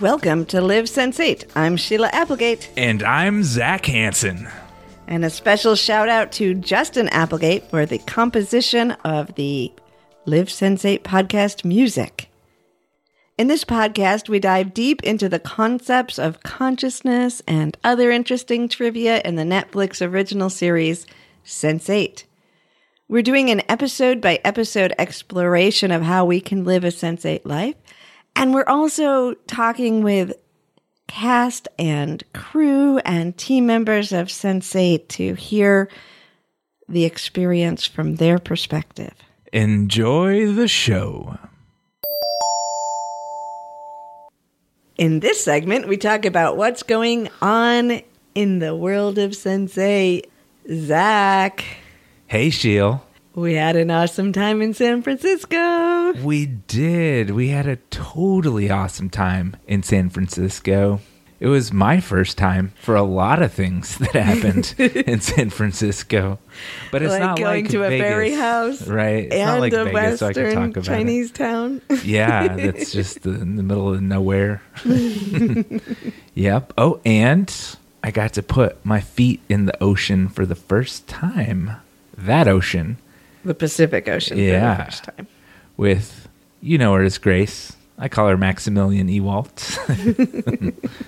Welcome to Live Sensate. I'm Sheila Applegate. And I'm Zac Hansen. And a special shout out to Justin Applegate for the composition of the Live Sensate podcast music. In this podcast, we dive deep into the concepts of consciousness and other interesting trivia in the Netflix original series Sense8. We're doing an episode by episode exploration of how we can live a Sense8 life and we're also talking with cast and crew and team members of Sense8 to hear the experience from their perspective. Enjoy the show. In this segment, we talk about what's going on in the world of Sense8. Zac. Hey, Sheil. We had an awesome time in San Francisco. We did. We had a totally awesome time in San Francisco. It was my first time for a lot of things that happened in San Francisco, but it's like not going like to Vegas, a berry house, right? It's and not like a Vegas, so I Western about Chinese it. town. Yeah, that's just in the middle of nowhere. yep. Oh, and I got to put my feet in the ocean for the first time. That ocean the Pacific Ocean Yeah. for the first time. With, you know her as Grace. I call her Maximilienne Ewalt.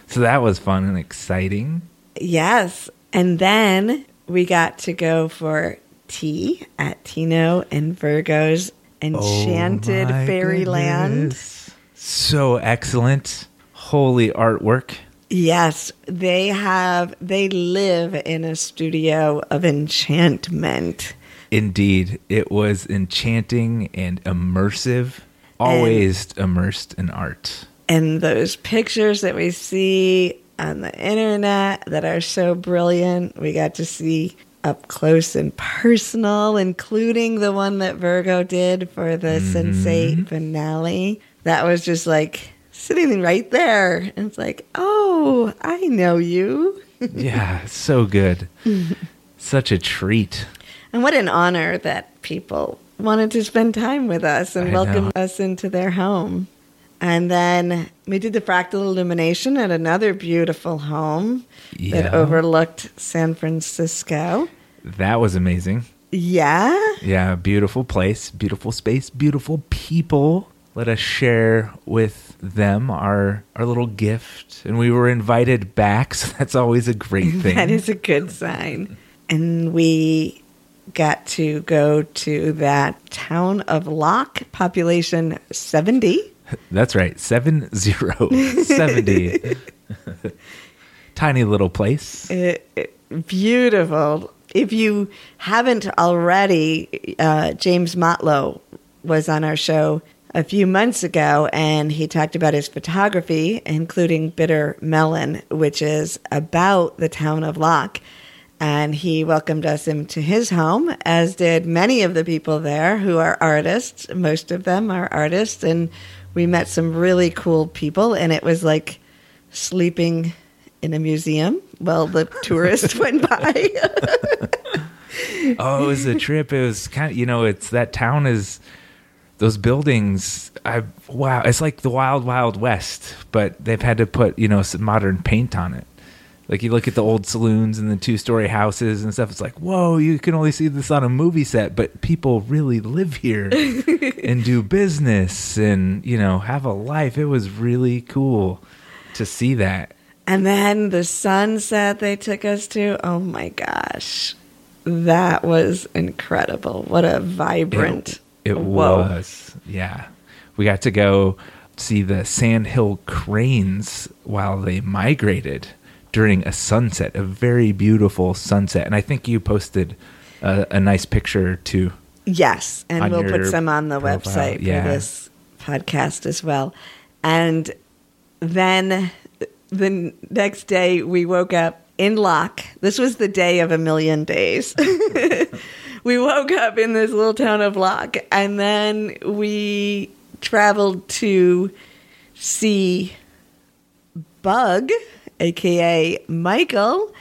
so that was fun and exciting. Yes. And then we got to go for tea at Tino and Virgo's Enchanted Oh Fairyland. goodness. So excellent. Holy artwork. Yes, they have, they live in a studio of enchantment. Indeed, it was enchanting and immersive. Always immersed in art. And those pictures that we see on the internet that are so brilliant, we got to see up close and personal, including the one that Virgo did for the mm-hmm. Sense8 finale. That was just like sitting right there. And it's like, oh, I know you. yeah, so good. Such a treat. And what an honor that people wanted to spend time with us and I welcome know. us into their home. And then we did the fractal illumination at another beautiful home Yeah. that overlooked San Francisco. That was amazing. Yeah. Yeah, beautiful place, beautiful space, beautiful people. Let us share with them our our little gift, and we were invited back, so that's always a great thing. That is a good sign. And we got to go to that town of Locke, population 70. That's right, seven zero seventy. Tiny little place. It, it- beautiful. If you haven't already, uh, James Motlow was on our show a few months ago, and he talked about his photography, including Bitter Melon, which is about the town of Locke. And he welcomed us into his home, as did many of the people there who are artists. Most of them are artists, and we met some really cool people. And it was like sleeping in a museum while the tourists went by. Oh, it was a trip. It was kind of you know, it's that town is those buildings. I wow, it's like the wild wild west, but they've had to put you know some modern paint on it. Like you look at the old saloons and the two story houses and stuff. It's like whoa, you can only see this on a movie set, but people really live here and do business and you know have a life. It was really cool to see that. and then the sunset they took us to, oh my gosh. That was incredible. What a vibrant. It, it was. Yeah. We got to go see the sandhill cranes while they migrated during a sunset, a very beautiful sunset. And I think you posted a, a nice picture too. Yes, and we'll put some on the profile, website yeah. for this podcast as well. And then the next day we woke up in Locke. This was the day of a million days. we woke up in this little town of Locke, and then we traveled to see Bug, aka Michael,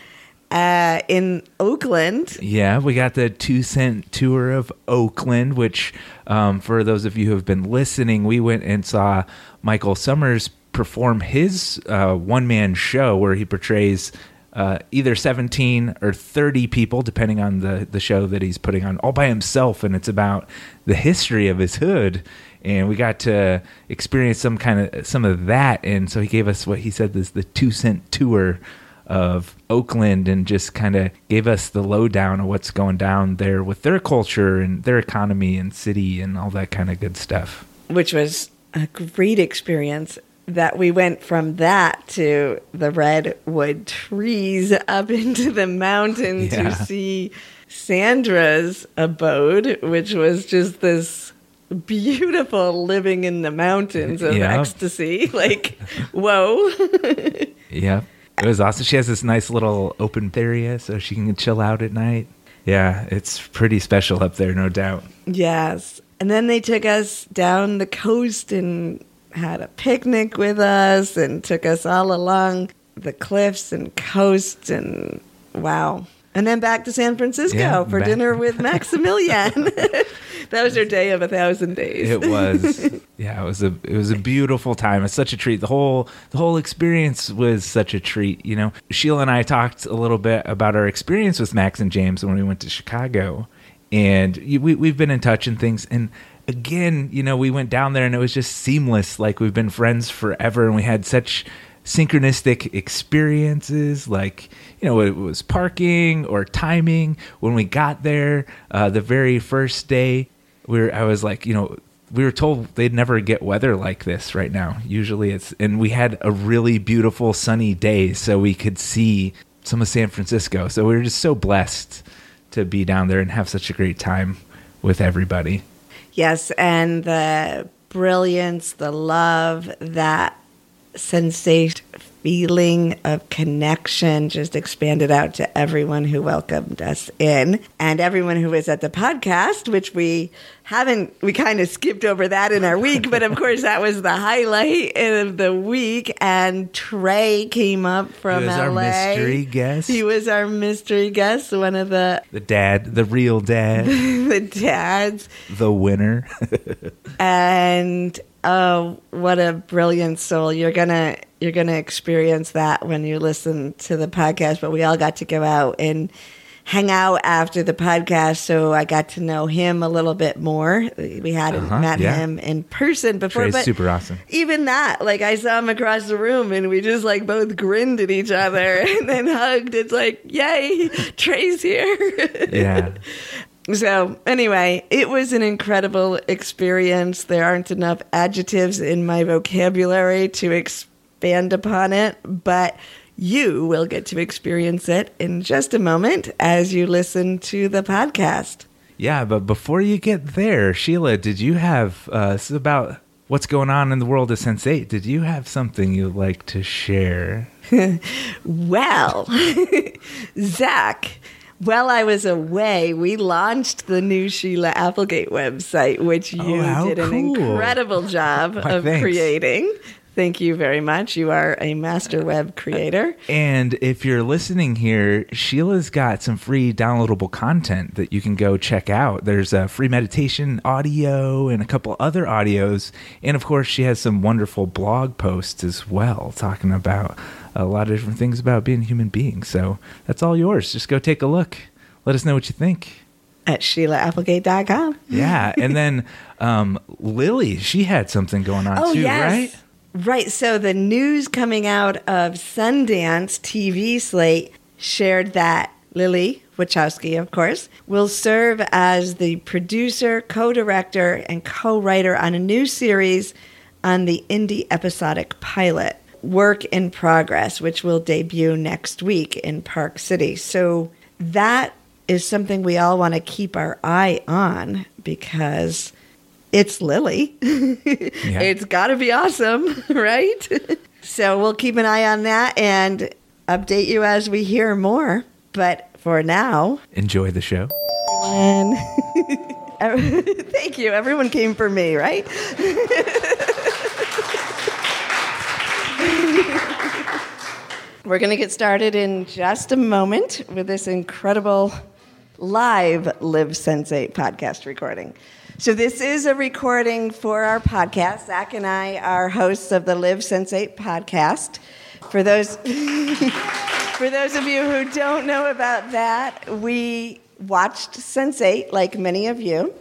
uh, in Oakland. Yeah, we got the two cent tour of Oakland, which, um, for those of you who have been listening, we went and saw Michael Sommers perform his uh, one man show where he portrays uh, either 17 or 30 people, depending on the, the show that he's putting on, all by himself. And it's about the history of his hood. And we got to experience some kind of some of that. And so he gave us what he said is the two cent tour of Oakland and just kind of gave us the lowdown of what's going down there with their culture and their economy and city and all that kind of good stuff. Which was a great experience that we went from that to the redwood trees up into the mountain Yeah. to see Sandra's abode, which was just this beautiful living in the mountains of Yeah. ecstasy. Like, whoa. Yeah. It was awesome. She has this nice little open area so she can chill out at night. Yeah, it's pretty special up there, no doubt. Yes. And then they took us down the coast and had a picnic with us and took us all along the cliffs and coast and wow. And then back to San Francisco Yeah, for back- dinner with Maximilienne. that was our day of a thousand days. It was yeah, it was a it was a beautiful time. It's such a treat. The whole the whole experience was such a treat, you know. Sheila and I talked a little bit about our experience with Max and James when we went to Chicago. And we we've been in touch and things and again, you know, we went down there and it was just seamless like we've been friends forever and we had such synchronistic experiences like you know it was parking or timing. When we got there uh, the very first day we were i was like you know we were told they'd never get weather like this right now. Usually it's and we had a really beautiful sunny day so we could see some of san francisco. So we were just so blessed to be down there and have such a great time with everybody. Yes, and the brilliance, the love, that sensation, feeling of connection just expanded out to everyone who welcomed us in and everyone who was at the podcast, which we haven't, we kind of skipped over that in our week, but of course that was the highlight of the week. And Trey came up from He was LA. our mystery guest. He was our mystery guest, one of the, the dad the real dad the dads. the winner and oh what a brilliant soul. You're gonna you're gonna experience that when you listen to the podcast but we all got to go out and hang out after the podcast so i got to know him a little bit more. We hadn't Uh-huh, met yeah. him in person before Trey's but super awesome. even that like i saw him across the room and we just like both grinned at each other and then hugged. It's like yay trey's here. Yeah so, anyway, it was an incredible experience. There aren't enough adjectives in my vocabulary to expand upon it, but you will get to experience it in just a moment as you listen to the podcast. Yeah, but before you get there, Sheila, did you have uh, this is about what's going on in the world of Sense8? Did you have something you'd like to share? Well, Zac, while I was away, we launched the new Sheila Applegate website, which oh, you Oh, did an incredible job of thanks. creating. Thank you very much. You are a master web creator. And if you're listening here, Sheila's got some free downloadable content that you can go check out. There's a free meditation audio and a couple other audios. And of course, she has some wonderful blog posts as well, talking about a lot of different things about being a human being. So that's all yours. Just go take a look. Let us know what you think. at SheilaApplegate.com. Yeah. and then um, Lily, she had something going on Oh, too, yes. right? Right. So the news coming out of Sundance TV slate shared that Lily Wachowski, of course, will serve as the producer, co director, and co writer on a new series on the indie episodic pilot, Work in Progress, which will debut next week in Park City. So that is something we all want to keep our eye on because it's Lily. It's got to be awesome, right? so we'll keep an eye on that and update you as we hear more. But for now, Enjoy the show. everyone. Thank you. Everyone came for me, right? We're going to get started in just a moment with this incredible live Live Sensate podcast recording. So, this is a recording for our podcast. Zac and I are hosts of the Live Sensate podcast. For those, for those of you who don't know about that, we watched Sense8 like many of you,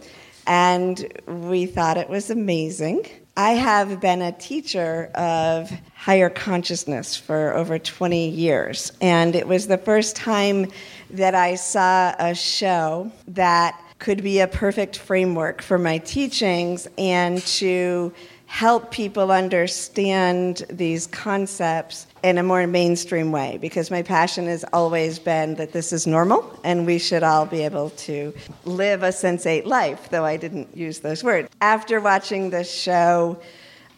and we thought it was amazing. I have been a teacher of higher consciousness for over 20 years, and it was the first time that I saw a show that could be a perfect framework for my teachings and to help people understand these concepts in a more mainstream way because my passion has always been that this is normal and we should all be able to live a sensate life, though I didn't use those words. After watching this show,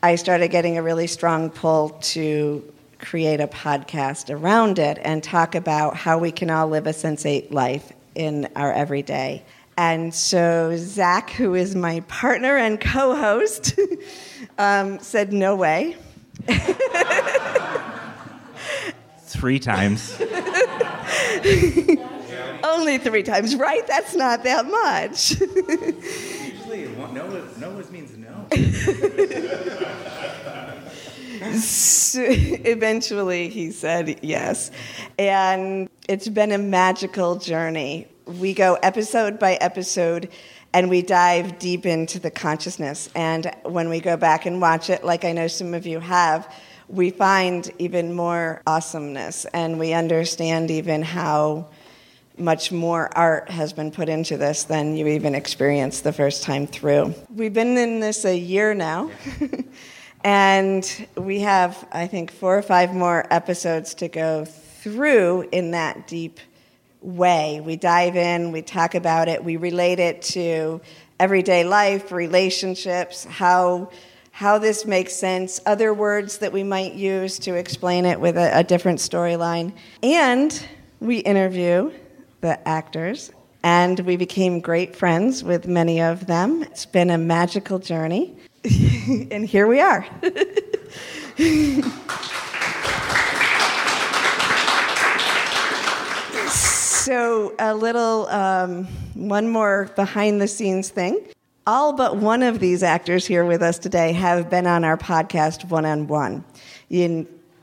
I started getting a really strong pull to create a podcast around it and talk about how we can all live a sensate life in our everyday. And so Zac, who is my partner and co-host, um, said, "No way." Three times. Only three times, right? That's not that much. Usually, no, no means no. so eventually, he said yes, and it's been a magical journey. We go episode by episode and we dive deep into the consciousness. And when we go back and watch it, like I know some of you have, we find even more awesomeness and we understand even how much more art has been put into this than you even experienced the first time through. We've been in this a year now. and we have, I think, four or five more episodes to go through in that deep way. We dive in, we talk about it, we relate it to everyday life, relationships, how how this makes sense, other words that we might use to explain it with a, a different storyline. And we interview the actors, and we became great friends with many of them. It's been a magical journey, and here we are. So, a little, um, one more behind the scenes thing. All but one of these actors here with us today have been on our podcast one on one.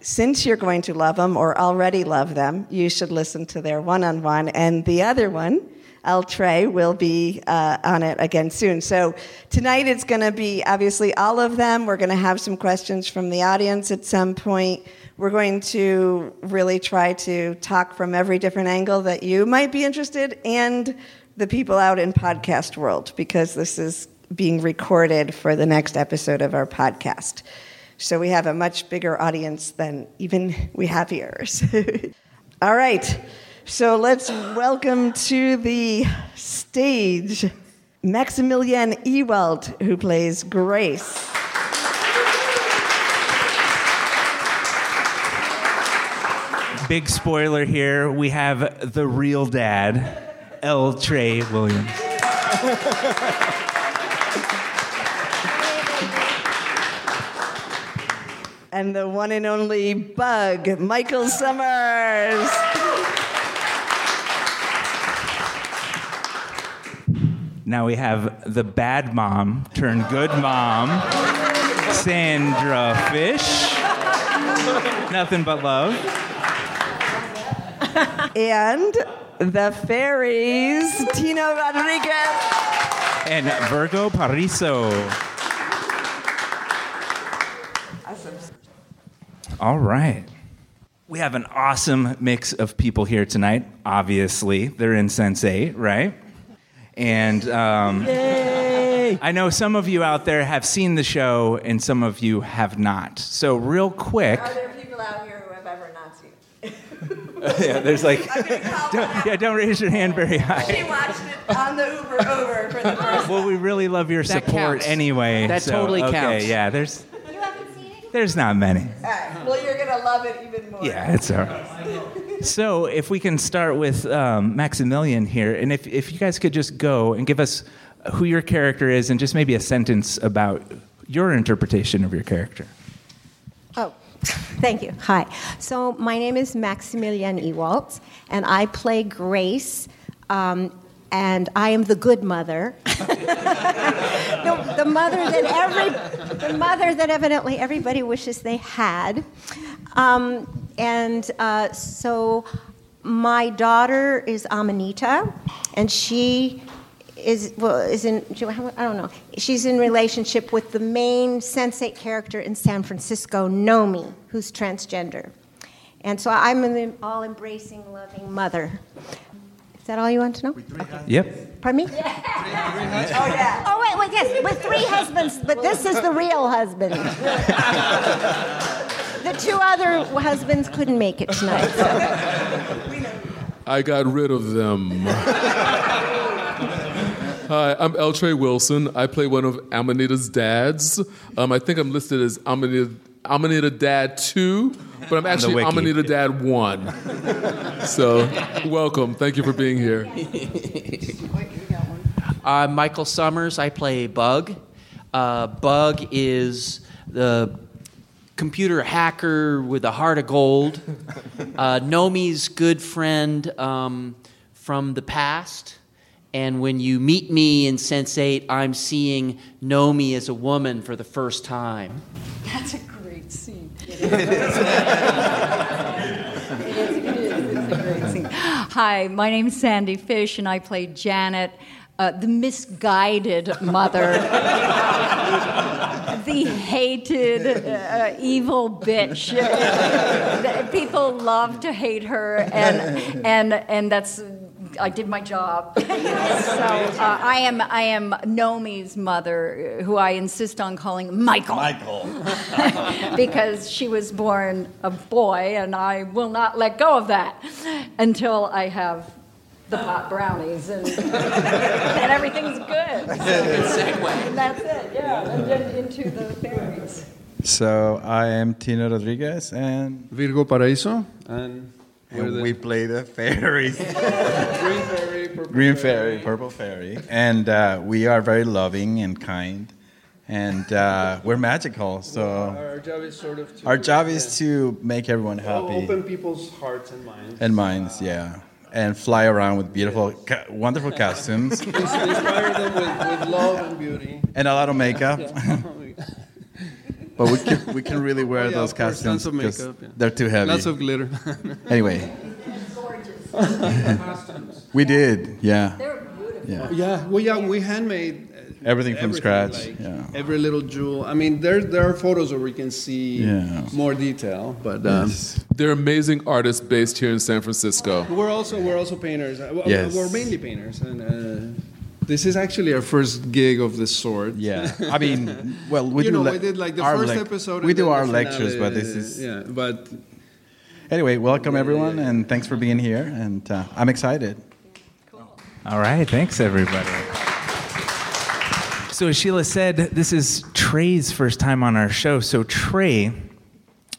Since you're going to love them or already love them, you should listen to their one on one. And the other one, L. Trey, will be uh, on it again soon. So tonight it's going to be obviously all of them. We're going to have some questions from the audience at some point. We're going to really try to talk from every different angle that you might be interested and the people out in podcast world because this is being recorded for the next episode of our podcast. So we have a much bigger audience than even we have here. All right. So let's welcome to the stage Maximilienne Ewalt, who plays Grace. Big spoiler here. We have the real dad, L. Trey Williams. and the one and only Bug, Michael Sommers. Now we have the bad mom turned good mom, Sandra Fish. Nothing but love and the fairies, Tino Rodriguez. And Virgo Paraiso. Awesome. All right. We have an awesome mix of people here tonight. Obviously, they're in Sense8, right? And um, I know some of you out there have seen the show, and some of you have not. So, real quick. Are there people out here who have ever not seen it? yeah, there's like, don't, yeah, don't raise your hand very high. She watched it on the Uber over for the first. Well, we really love your That support counts. anyway. That so, totally okay, counts. Yeah, there's You haven't seen it? there's not many. All right. Well, you're gonna love it even more. Yeah, it's all right. So, if we can start with um, Maximilienne here, and if, if you guys could just go and give us who your character is and just maybe a sentence about your interpretation of your character. Thank you. Hi. So, my name is Maximilienne Ewalt, and I play Grace. Um, and I am the good mother, the, the, mother that every, the mother that evidently everybody wishes they had. Um, and uh, so, my daughter is Amanita, and she is well is in I don't know. She's in relationship with the main sensate character in San Francisco, Nomi, who's transgender. And so I'm an all embracing, loving mother Is that all you want to know? Okay. Yep. Pardon me? Yeah. oh, yeah. Oh, wait, wait, yes. With three husbands, but this is the real husband. the two other husbands couldn't make it tonight. So. I got rid of them. Hi, I'm L. Trey Wilson. I play one of Amanita's dads. Um, I think I'm listed as Amanita, Amanita Dad 2 but I'm actually Amanita Dad one. so, welcome. Thank you for being here. I'm Michael Sommers. I play Bug. Uh, Bug is the computer hacker with a heart of gold. Uh, Nomi's good friend um, from the past. And when you meet me in Sense8, I'm seeing Nomi as a woman for the first time. That's a great scene. Hi, my name's Sandy Fish, and I play Janet, uh, the misguided mother, the hated, uh, evil bitch. People love to hate her, and and and that's I did my job. so uh, I am I am Nomi's mother, who I insist on calling Michael. Michael. because she was born a boy, and I will not let go of that until I have the pot brownies and, and everything's good. So, good segue. That's it, yeah. And then into the fairies. So I am Tino Rodriguez and Virgo Paraíso and and we play the fairies. Green fairy, purple Green fairy, purple fairy, and uh, we are very loving and kind, and uh, we're magical. So our job is sort of to, our job is to make everyone happy, open people's hearts and minds, and minds, yeah. And fly around with beautiful, ca- wonderful costumes. Inspire them with, with love and beauty. And a lot of makeup. But we can, we can really wear oh, yeah, those costumes because yeah. they're too heavy. Lots of glitter. anyway. we did, yeah. They're beautiful. Yeah. yeah. Well, yeah, we handmade everything from everything, scratch. Like yeah. Every little jewel. I mean, there there are photos where we can see yeah. more detail, but um, yes. they're amazing artists based here in San Francisco. We're also we're also painters. Yes. We're mainly painters, and uh, this is actually our first gig of this sort. Yeah, I mean, well, we you do. know, we did like the first episode. We do our lectures, but this is yeah. But anyway, welcome everyone, and thanks for being here. And uh, I'm excited. Cool. All right, thanks everybody. So as Sheila said, this is Trey's first time on our show. So Trey,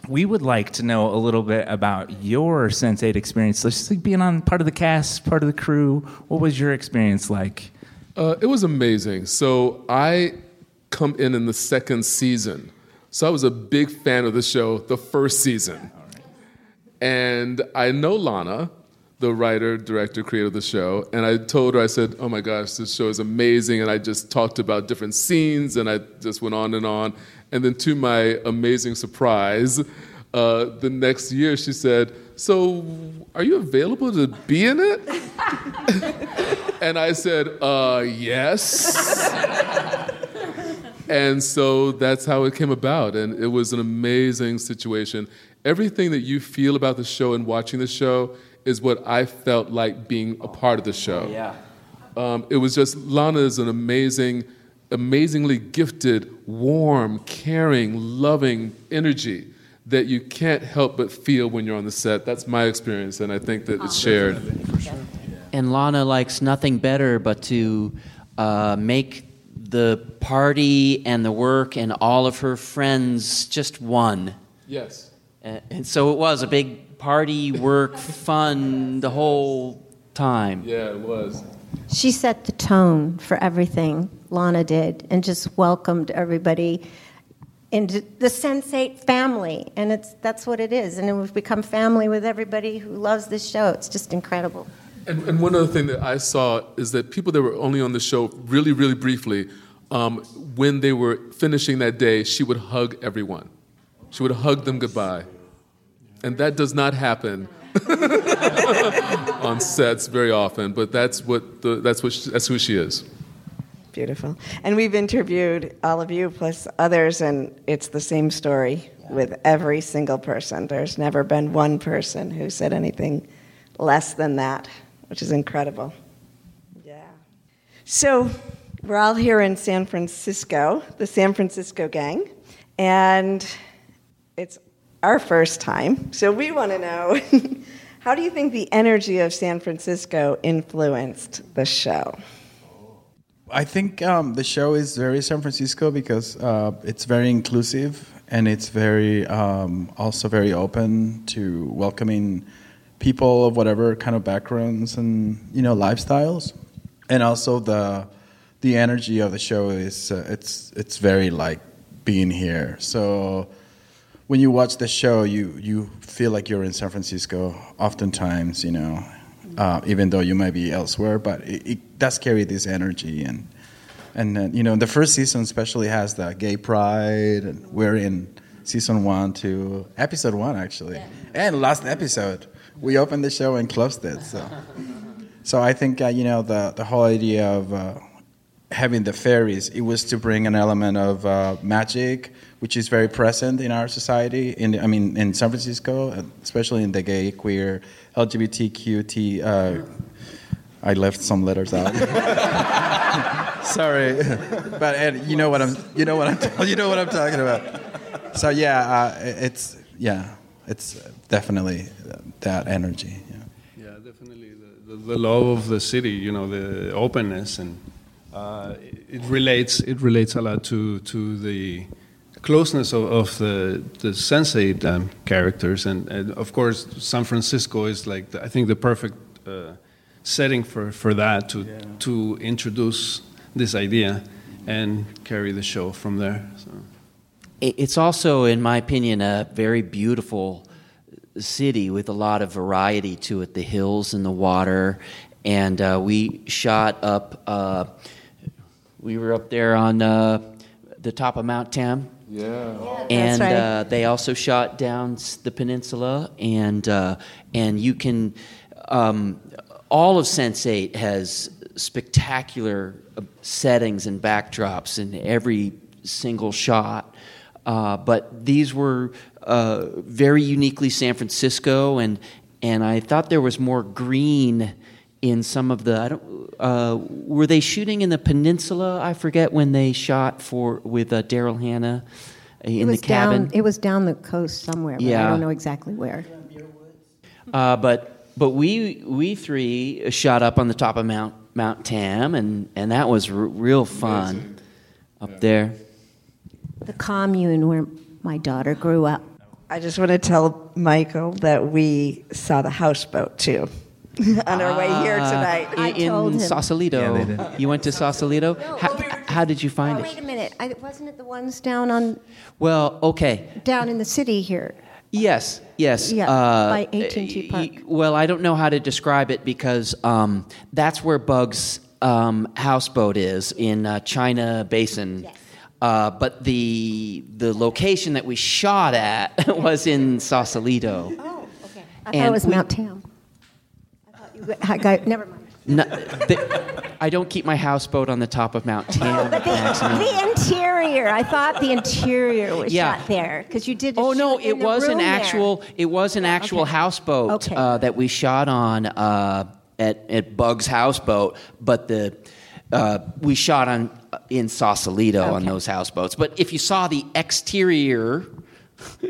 we would like to know a little bit about your Sense8 experience. Let's just like being on part of the cast, part of the crew. What was your experience like? Uh, it was amazing. So I come in in the second season. So I was a big fan of the show the first season. And I know Lana, the writer, director, creator of the show, and I told her, I said, Oh my gosh, this show is amazing. And I just talked about different scenes and I just went on and on. And then to my amazing surprise, uh, the next year she said, So are you available to be in it? and I said, uh, Yes. and so that's how it came about. And it was an amazing situation. Everything that you feel about the show and watching the show is what I felt like being a part of the show. Yeah. Um, it was just, Lana is an amazing, amazingly gifted, warm, caring, loving energy that you can't help but feel when you're on the set. That's my experience, and I think that it's shared. And Lana likes nothing better but to uh, make the party and the work and all of her friends just one. Yes. And, and so it was a big party, work, fun, the whole time. Yeah, it was. She set the tone for everything, Lana did, and just welcomed everybody into the Sense8 family. And it's, that's what it is. And we've become family with everybody who loves this show. It's just incredible. And, and one other thing that I saw is that people that were only on the show really, really briefly, um, when they were finishing that day, she would hug everyone. She would hug them goodbye. And that does not happen on sets very often, but that's what the, that's what she, that's who she is. Beautiful. And we've interviewed all of you plus others, and it's the same story with every single person. There's never been one person who said anything less than that, which is incredible. Yeah. So we're all here in San Francisco, the San Francisco gang, and it's our first time. So we want to know how do you think the energy of San Francisco influenced the show? I think um, the show is very San Francisco because uh, it's very inclusive and it's very um, also very open to welcoming people of whatever kind of backgrounds and you know lifestyles, and also the the energy of the show is uh, it's it's very like being here. So when you watch the show, you you feel like you're in San Francisco. Oftentimes, you know, uh, even though you might be elsewhere, but it, it does carry this energy and and uh, you know the first season especially has the gay pride and we're in season one to episode one actually yeah. and last episode we opened the show and closed it so so i think uh, you know the the whole idea of uh, having the fairies it was to bring an element of uh, magic which is very present in our society in i mean in san francisco especially in the gay queer lgbtqt uh, I left some letters out. Sorry, but Ed, you know what I'm you know what I'm you know what I'm talking about. So yeah, uh, it's yeah, it's definitely that energy. Yeah, yeah definitely the, the, the, love of the city. You know, the openness and uh, it relates it relates a lot to to the closeness of, of the the Sense8 um, characters and, and, of course San Francisco is like the, I think the perfect. Uh, setting for, for that to, yeah. to introduce this idea and carry the show from there. So. It's also, in my opinion, a very beautiful city with a lot of variety to it the hills and the water. And uh, we shot up, uh, we were up there on uh, the top of Mount Tam. Yeah. And right. Uh, they also shot down the peninsula, and uh, and you can um, all of Sense8 has spectacular uh, settings and backdrops in every single shot. Uh, but these were uh, very uniquely San Francisco, and and I thought there was more green in some of the. I don't. Uh, were they shooting in the peninsula? I forget when they shot for with uh, Daryl Hannah in the cabin. Down, it was down the coast somewhere. yeah, I don't know exactly where. Uh, but but we we three shot up on the top of Mount Mount Tam, and and that was r- real fun Amazing. up yeah. there. The commune where my daughter grew up. I just want to tell Michael that we saw the houseboat too. on our way here ah, tonight. I in told him. Sausalito. Yeah, you went to Sausalito? No, how, how, did you find oh, it? Wait a minute. I, wasn't it the ones down on. Well, okay. Down in the city here. Yes, yes. Yeah, uh, by AT&T Park. well, I don't know how to describe it because um, that's where Bug's um, houseboat is in uh, China Basin. Yes. Uh, but the the location that we shot at was in Sausalito. Oh, okay. I thought it was we, Mount Tam. I thought you I got, never mind. No, the, I don't keep my houseboat on the top of Mount Tam. but the, the, interior, I thought the interior was yeah. shot there because you did. Oh no, it was an actual. There. It was an actual okay. houseboat okay. uh, that we shot on uh, at at Bug's houseboat, but the. Uh, we shot on in Sausalito okay. on those houseboats, but if you saw the exterior,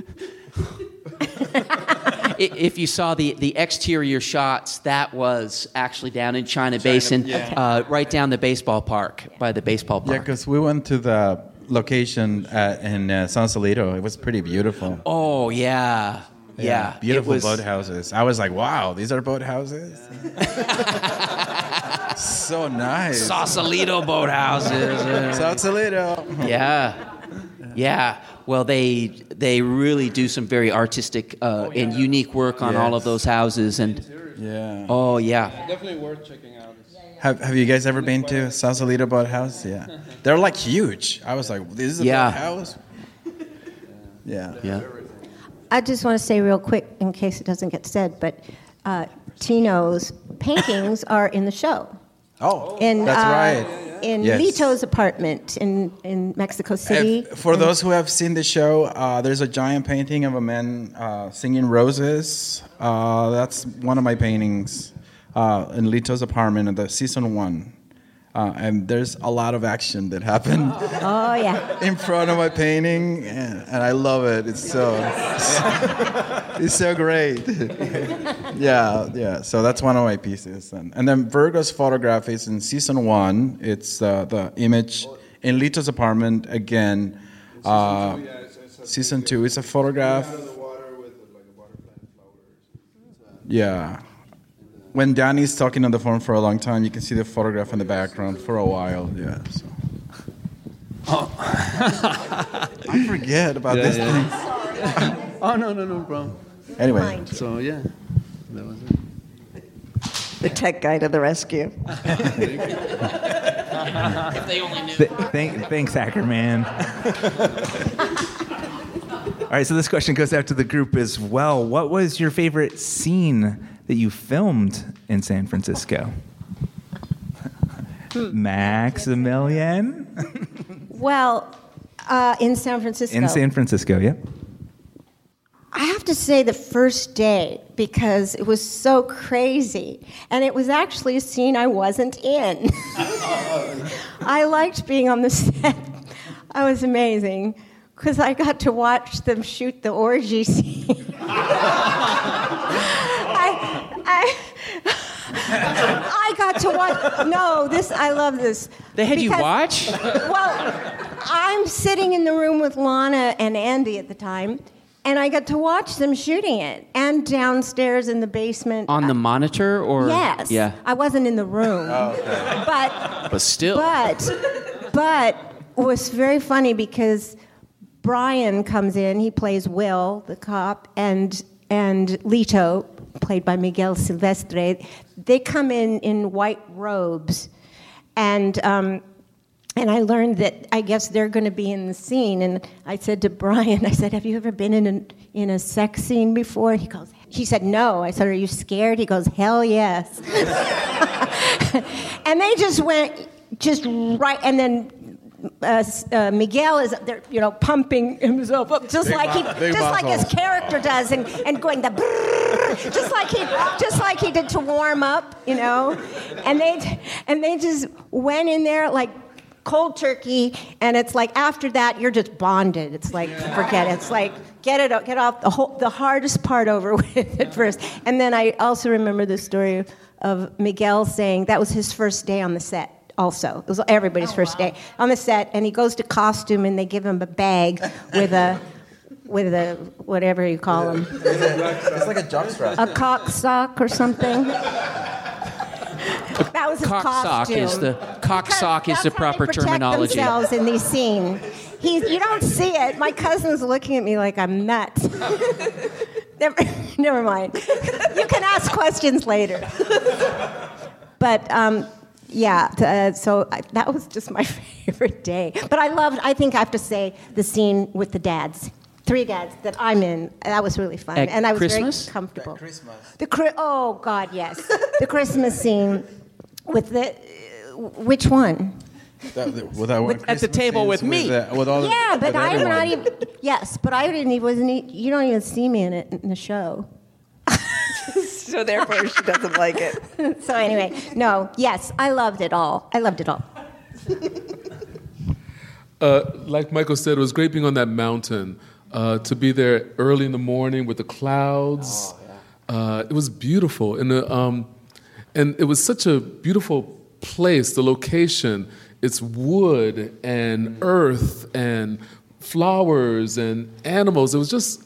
if you saw the, the exterior shots, that was actually down in China, China Basin, yeah. uh, right down the baseball park by the baseball park. Yeah, because we went to the location at, in uh, Sausalito. It was pretty beautiful. Oh yeah, Yeah, it beautiful was- boathouses. I was like, wow, these are boathouses. so nice. Sausalito boathouses. Sausalito. yeah, yeah. Well, they they really do some very artistic uh, and unique work on all of Yes. those houses, and Yeah. oh yeah, Definitely worth checking out. Have Have you guys ever been to Sausalito boathouse? Yeah. They're like huge. I was like, this is a Yeah. boathouse. Yeah. yeah. I just want to say real quick, in case it doesn't get said, but uh, Tino's paintings are in the show. Oh, In, that's uh, right. In Yes. Lito's apartment in, in Mexico City. If- for those who have seen the show, uh, there's a giant painting of a man uh, singing roses. Uh, that's one of my paintings uh, in Lito's apartment in the season one. Uh, and there's a lot of action that happened Oh, yeah. in front of my painting, and, and I love it. It's so, it's so great. yeah, yeah. So that's one of my pieces, and and then Virgo's photograph is in season one. It's uh, the image in Lito's apartment again. Uh, season two is a photograph. Yeah. When Danny's talking on the phone for a long time, you can see the photograph in the background for a while. Yeah. So. Oh. I forget about Yeah, this yeah. thing. Oh no no no problem. Anyway, So yeah, that was it. The tech guy to the rescue. If they only knew. Th- thank, thanks, Hacker Man. All right, so this question goes out to the group as well. What was your favorite scene that you filmed in San Francisco? Maximilienne? Well, uh, in San Francisco. In San Francisco, yeah. I have to say the first day because it was so crazy. And it was actually a scene I wasn't in. I liked being on the set. I was amazing because I got to watch them shoot the orgy scene. I, I, I got to watch. No, this I love this. They had you watch? Well, I'm sitting in the room with Lana and Andy at the time, and I got to watch them shooting it, and downstairs in the basement. On the monitor or yes, Yeah. I wasn't in the room, oh, but But still. but but it was very funny because Brian comes in. He plays Will, the cop, and and Lito, played by Miguel Silvestre. They come in in white robes, and. Um, and I learned that I guess they're going to be in the scene. And I said to Brian, I said, "Have you ever been in a, in a sex scene before?" He goes, "He said no." I said, "Are you scared?" He goes, "Hell yes." and they just went just right, and then. Uh, uh, Miguel is there, you know, pumping himself up just Big like he, just like his character does, and, and going the brrrr, just like he, just like he did to warm up, you know, and they, and they just went in there like cold turkey, and it's like after that you're just bonded. It's like forget it. It's like get it, get off the whole, the hardest part over with at first, and then I also remember the story of Miguel saying that was his first day on the set. Also, it was everybody's first day on the set, and he goes to costume, and they give him a bag with a, with a whatever you call them, it's like a jockstrap. a cock sock or something. That was his Cock sock costume. is the cock Because sock is that's the how proper they protect terminology. themselves in these scenes. He's, you don't see it. My cousin's looking at me like I'm nuts. never, never mind. You can ask questions later. but um, yeah, uh, so I, that was just my favorite day. But I loved. I think I have to say the scene with the dads. Three dads that I'm in. That was really fun, At and I was Christmas? very comfortable. Christmas. The Chri- oh God, yes, the Christmas scene with the uh, which one? That, that- with that one At the table with scenes me. the- with all the- Yeah, but with I'm not even. Yes, but I didn't. even wasn't. e- You don't even see me in it in the show. So therefore, she doesn't like it. so anyway, no. Yes, I loved it all. I loved it all. Uh, like Michael said, it was great being on that mountain. Uh, to be there early in the morning with the clouds, uh, it was beautiful, and uh, um, and it was such a beautiful place. The location, it's wood and earth and flowers and animals. It was just,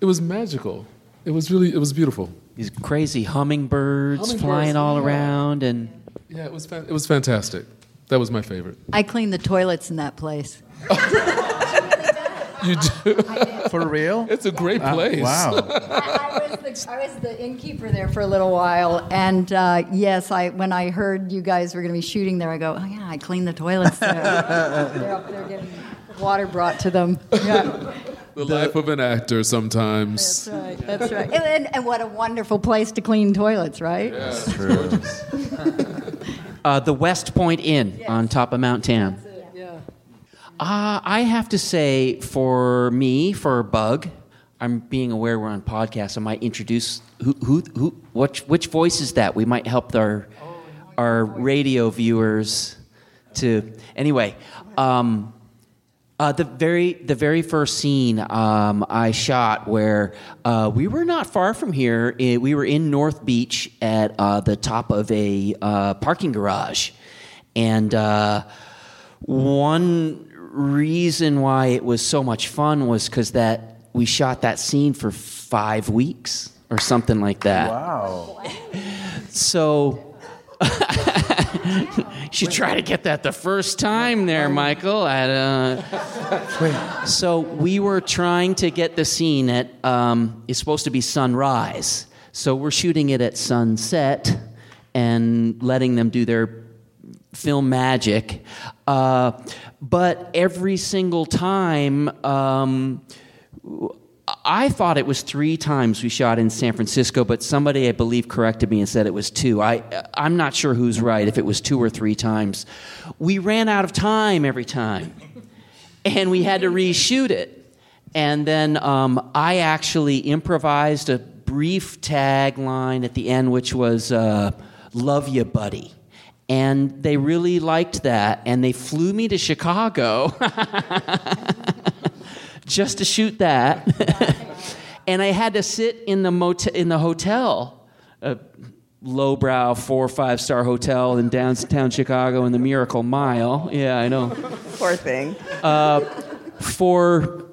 it was magical. It was really, it was beautiful. These crazy hummingbirds, Hummingbirds, flying all yeah. around, and Yeah, it was, fan- it was fantastic. That was my favorite. I cleaned the toilets in that place. You do? For real? It's a great place. Wow. I, I, was the, I was the innkeeper there for a little while, and uh, yes, I when I heard you guys were going to be shooting there, I go, oh yeah, I cleaned the toilets there. They're up there getting water brought to them. Yeah, The, life of an actor sometimes. that's right. That's right. And, and, and what a wonderful place to clean toilets, right? Yeah, uh, the West Point Inn on top of Mount Tam. Yeah. Uh, I have to say, for me, for Bug, I'm being aware we're on podcast. I might introduce who, who, who, which, which voice is that? We might help our, our radio viewers to. Anyway, um, uh, the very the very first scene um, I shot where uh, we were not far from here. We were in North Beach at uh, the top of a uh, parking garage, and uh, one reason why it was so much fun was because that we shot that scene for five weeks or something like that. Wow. So. should try to get that the first time there, Michael. At, uh... So we were trying to get the scene at. Um, it's supposed to be sunrise, so we're shooting it at sunset and letting them do their film magic. Uh, but every single time. Um, I thought it was three times we shot in San Francisco, but somebody I believe corrected me and said it was two. I, I'm not sure who's right, if it was two or three times. We ran out of time every time, and we had to reshoot it. And then um, I actually improvised a brief tagline at the end, which was uh, "Love you, buddy." And they really liked that, and they flew me to Chicago just to shoot that. and I had to sit in the motel in the hotel, a lowbrow four or five star hotel in downtown Chicago in the Miracle Mile. Yeah, I know. Poor thing. Uh, for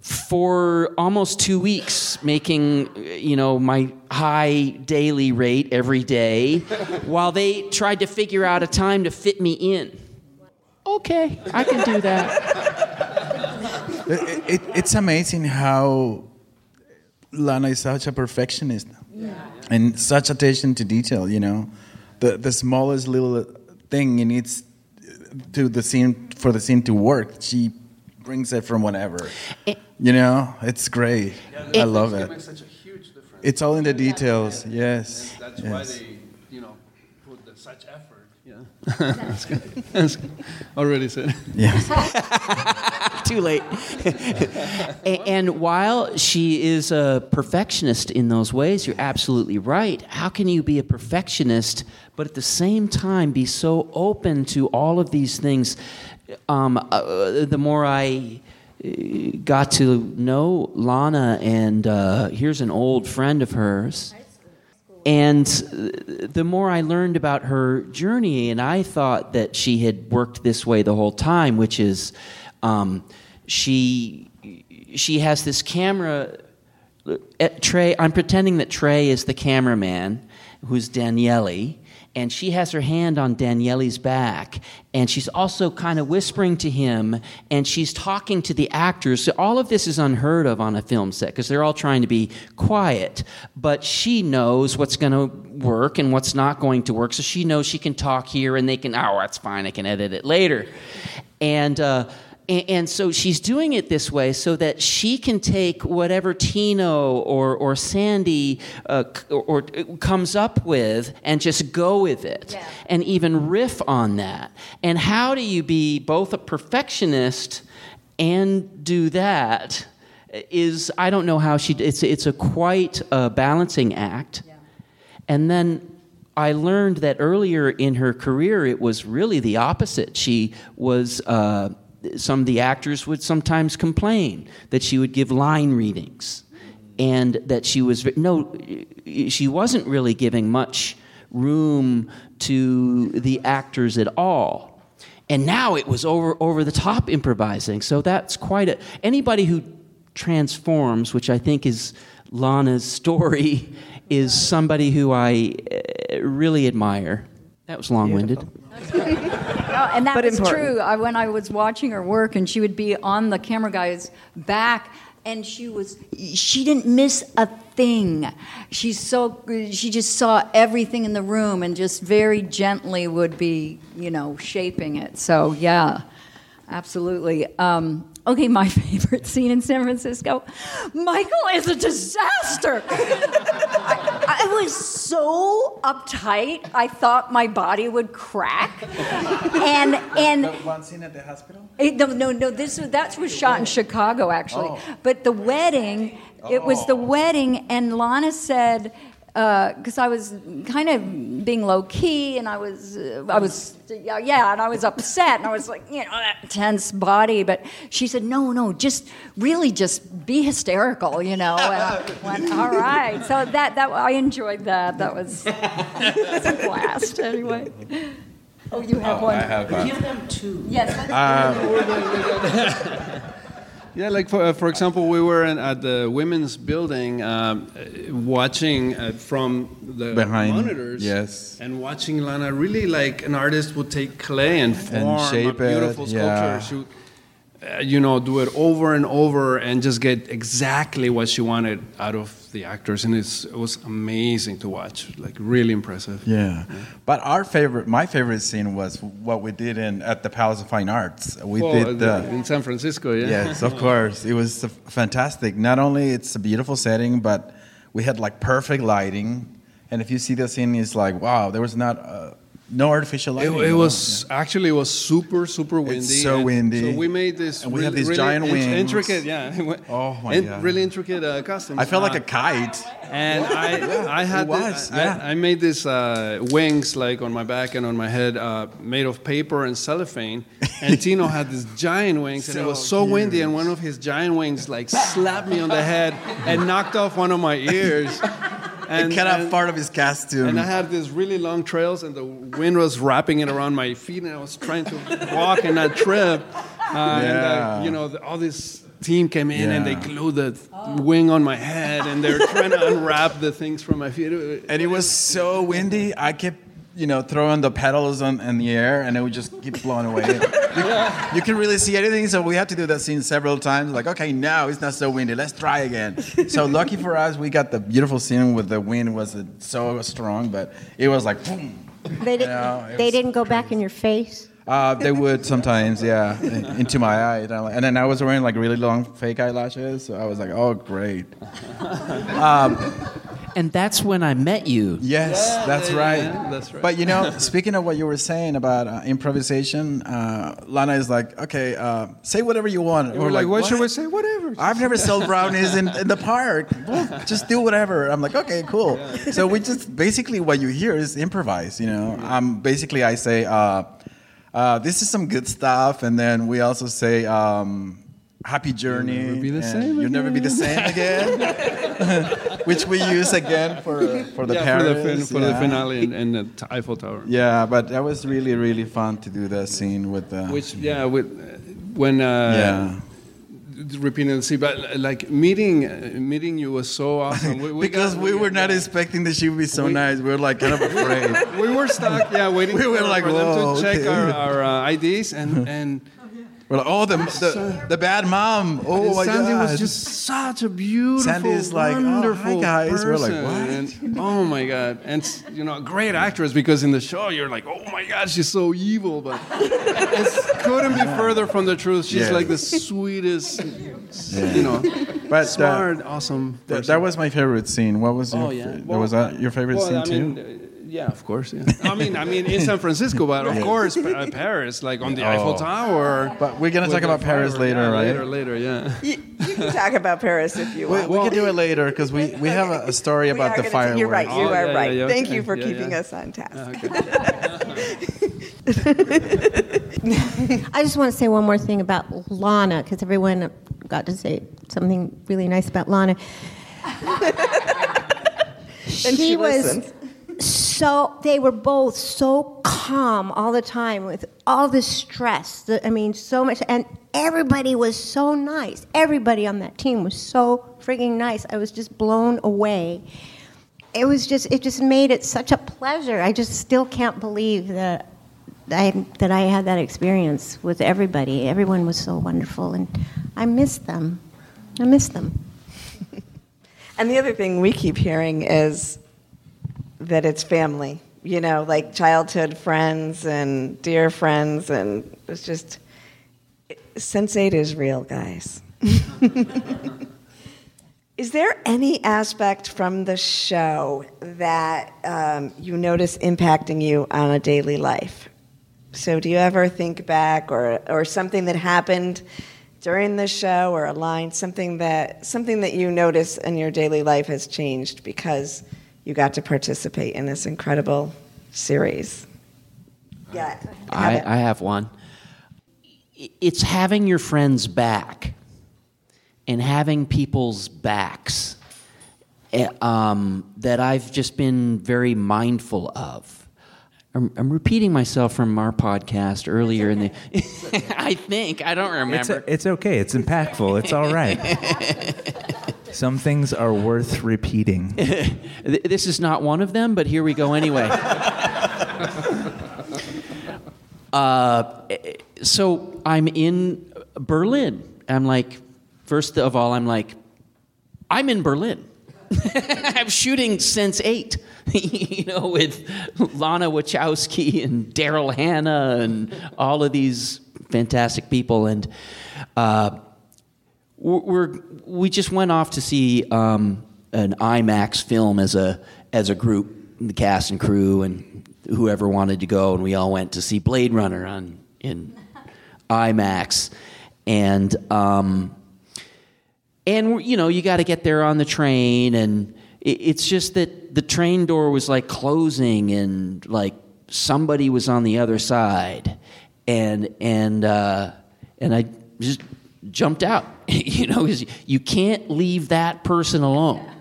for almost two weeks, making you know my high daily rate every day, while they tried to figure out a time to fit me in. Okay, I can do that. It, it, it's amazing how Lana is such a perfectionist and such attention to detail. You know, the the smallest little thing it needs to the scene for the scene to work. She brings it from whatever. It- you know, it's great. I love It it. makes such a huge difference. It's all in the details. Yes. That's why they, you know, put the, such effort. Yeah. That's good. That's good. Already said. Yes. Too late. And while she is a perfectionist in those ways, you're absolutely right. How can you be a perfectionist, but at the same time be so open to all of these things? Um, uh, the more I uh, got to know Lana, and uh, here's an old friend of hers. And the more I learned about her journey, and I thought that she had worked this way the whole time, which is um, she she has this camera. uh, Trey, I'm pretending that Trey is the cameraman, who's Daniele, and she has her hand on Daniele's back, and she's also kind of whispering to him, and she's talking to the actors. So all of this is unheard of on a film set because they're all trying to be quiet, but she knows what's going to work and what's not going to work, so she knows she can talk here, and they can, oh, that's fine, I can edit it later, and. Uh, and, so she's doing it this way so that she can take whatever Tino or, or Sandy uh, or, or comes up with and just go with it and even riff on that. And how do you be both a perfectionist and do that? Is I don't know how she. It's it's a quite a balancing act. And then I learned that earlier in her career, it was really the opposite. She was, uh, some of the actors would sometimes complain that she would give line readings and that she was, no, she wasn't really giving much room to the actors at all. And now it was over, over the top improvising. So that's quite a, anybody who transforms, which I think is Lana's story is somebody who I uh, really admire. That was long winded. Oh, and that But was important. true. I, when I was watching her work, and she would be on the camera guy's back, and she was she didn't miss a thing. She's so she just saw everything in the room, and just very gently would be you know shaping it. So yeah, absolutely. Um, okay, my favorite scene in San Francisco. Michael is a disaster. I, I was so uptight. I thought my body would crack, and and. One scene at the hospital. No, no, no. This that was shot in Chicago, actually. Oh. But the wedding, it was the oh. wedding, and Lana said, Uh, because I was kind of being low key, and I was, uh, I was, yeah, yeah, and I was upset, and I was like, you know, that tense body. But she said, no, no, just really, just be hysterical, you know. And I went, all right. So that that I enjoyed that. That was, was a blast. Anyway. Oh, you have oh, one. have uh, Give them two. Yes. Um, Yeah, like for, uh, for example, we were in, at the women's building um, watching uh, from the Behind, monitors. yes. And watching Lana really like an artist would take clay and form shape a it, beautiful yeah. She uh, you know, do it over and over and just get exactly what she wanted out of the actors. And it's, it was amazing to watch, like really impressive. Yeah. But our favorite, my favorite scene was what we did in at the Palace of Fine Arts. We Well, did the. in San Francisco, yeah. Yes, of course. It was fantastic. Not only it's a beautiful setting, but we had like perfect lighting. And if you see the scene, it's like wow, there was not uh, no artificial It, lighting. it all. was actually it was super super windy. so windy. So we made this. And we have really- these really giant wings. Intricate, yeah. Oh, my In- God. Really intricate uh, costumes. I felt like Uh, a kite. And I, I had it was, the- yeah. I, I made these uh, wings like on my back and on my head, uh, made of paper and cellophane. And Tino had these giant wings, and it was so windy. And one of his giant wings like slapped me on the head and knocked off one of my ears. And, it cut out and- part of his costume. and I had these really long trails, and the wind was wrapping it around my feet, and I was trying to walk and not trip. Uh, And Yeah. uh, you know, the, all this team came in, and they glued the wing on my head, and they're trying to unwrap the things from my feet. And it was so windy. I kept, you know, throwing the pedals on, in the air, and it would just keep blowing away. You, you can really see anything, so we had to do that scene several times. Like, okay, now it's not so windy. Let's try again. so lucky for us, we got the beautiful scene with the wind was so strong, but it was like, boom. They, did, Yeah, it they didn't go back in your face. Uh, they would sometimes, yeah, into my eye. you know, And then I was wearing like really long fake eyelashes, so I was like, oh, great. And that's when I met you. Yes, that's right. yeah, that's right. But you know, speaking of what you were saying about uh, improvisation, uh, Lana is like, okay, uh, say whatever you want. we're like, what, should we say? Whatever. I've never sold brownies in, in the park. Well, just do whatever. I'm like, okay, cool. So we just basically what you hear is improvise. You know, um, basically I say, uh, this is some good stuff, and then we also say. Um, Happy journey. never be the and same You'll never be the same again. Which we use again for for the yeah, Paris. for the, fin- for the finale and, in the t- Eiffel Tower. Yeah, but that was really really fun to do that scene with the. Which, yeah, with, when. Uh, yeah. Repeating but like meeting, meeting you was so awesome. We, we because got- we were not expecting that she would be so We- nice. We were like kind of afraid. we were stuck, yeah, waiting We were for, like, for them "Whoa, to check our, our uh, IDs, and and we're like, oh, the, the the bad mom. Oh and my Sandy god. was just such a beautiful, Sandy is like, "Oh, hi, wonderful guys." We're like, person. And, oh my god, and you know, a great actress because in the show you're like, oh my god, she's so evil, but it couldn't be further from the truth. She's Yeah. like the sweetest, you know, But, uh, smart, awesome. That, that was my favorite scene. What was your? Oh yeah. fa- Well, was that your favorite well, scene I too? mean, uh, yeah, of course. Yeah. I mean, I mean, in San Francisco, but of course, Pa- uh, Paris, like on the Eiffel Oh. Tower. But we're gonna talk about Paris firework. later, Yeah, right? Later, later, yeah. You, you can talk about Paris if you want. we can do it later because we, we have a, a story We about the gonna- fireworks. You're right. You Oh, are yeah, right. yeah, yeah, Thank okay. you for Yeah, keeping yeah. us on task. I just want to say one more thing about Lana, because everyone got to say something really nice about Lana. And she was listens. So they were both so calm all the time with all this stress. The- I mean, so much, and everybody was so nice. Everybody on that team was so freaking nice. I was just blown away. It was just, it just made it such a pleasure. I just still can't believe that I, that I had that experience with everybody. Everyone was so wonderful, and I miss them. I miss them. And the other thing we keep hearing is that it's family, you know, like childhood friends and dear friends. And it's just, Sense8 is real, guys. is there any aspect from the show that um, you notice impacting you on a daily life? So, do you ever think back, or, or something that happened during the show, or a line, something that something that you notice in your daily life has changed because you got to participate in this incredible series? Yeah, I, have it. I have one. It's having your friends back and having people's backs eh, um, that I've just been very mindful of. I'm, I'm repeating myself from our podcast earlier in the. I think I don't It's, remember. it's okay. It's impactful. It's all right. Some things are worth repeating. This is not one of them, but here we go anyway. uh, so I'm in Berlin. I'm like, first of all, I'm like, I'm in Berlin. I'm shooting Sense8, you know, with Lana Wachowski and Daryl Hannah and all of these fantastic people. And uh, we're, we're just went off to see um, an IMAX film as a as a group, the cast and crew, and whoever wanted to go, and we all went to see Blade Runner on in IMAX, and um, and you know you got to get there on the train, and it, it's just that the train door was like closing, and like somebody was on the other side, and and uh, and I just jumped out, you know, you can't leave that person alone.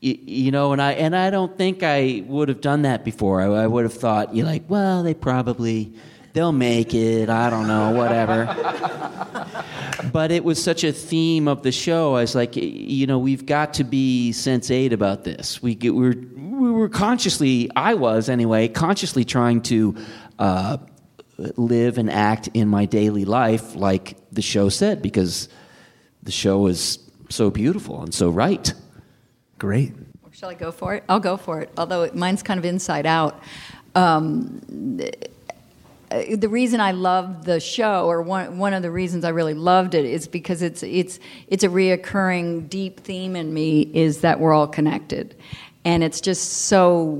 You, know, and I and I don't think I would have done that before. I, I would have thought, you like, well, they probably they'll make it. I don't know, whatever. but it was such a theme of the show. I was like, you know, we've got to be eight about this. We get, we were we were consciously, I was anyway, consciously trying to. Uh, live and act in my daily life like the show said because the show is so beautiful and so right. Great. Shall I go for it? I'll go for it. Although mine's kind of inside out. Um, the reason I love the show, or one one of the reasons I really loved it, is because it's it's it's a reoccurring deep theme in me is that we're all connected, and it's just so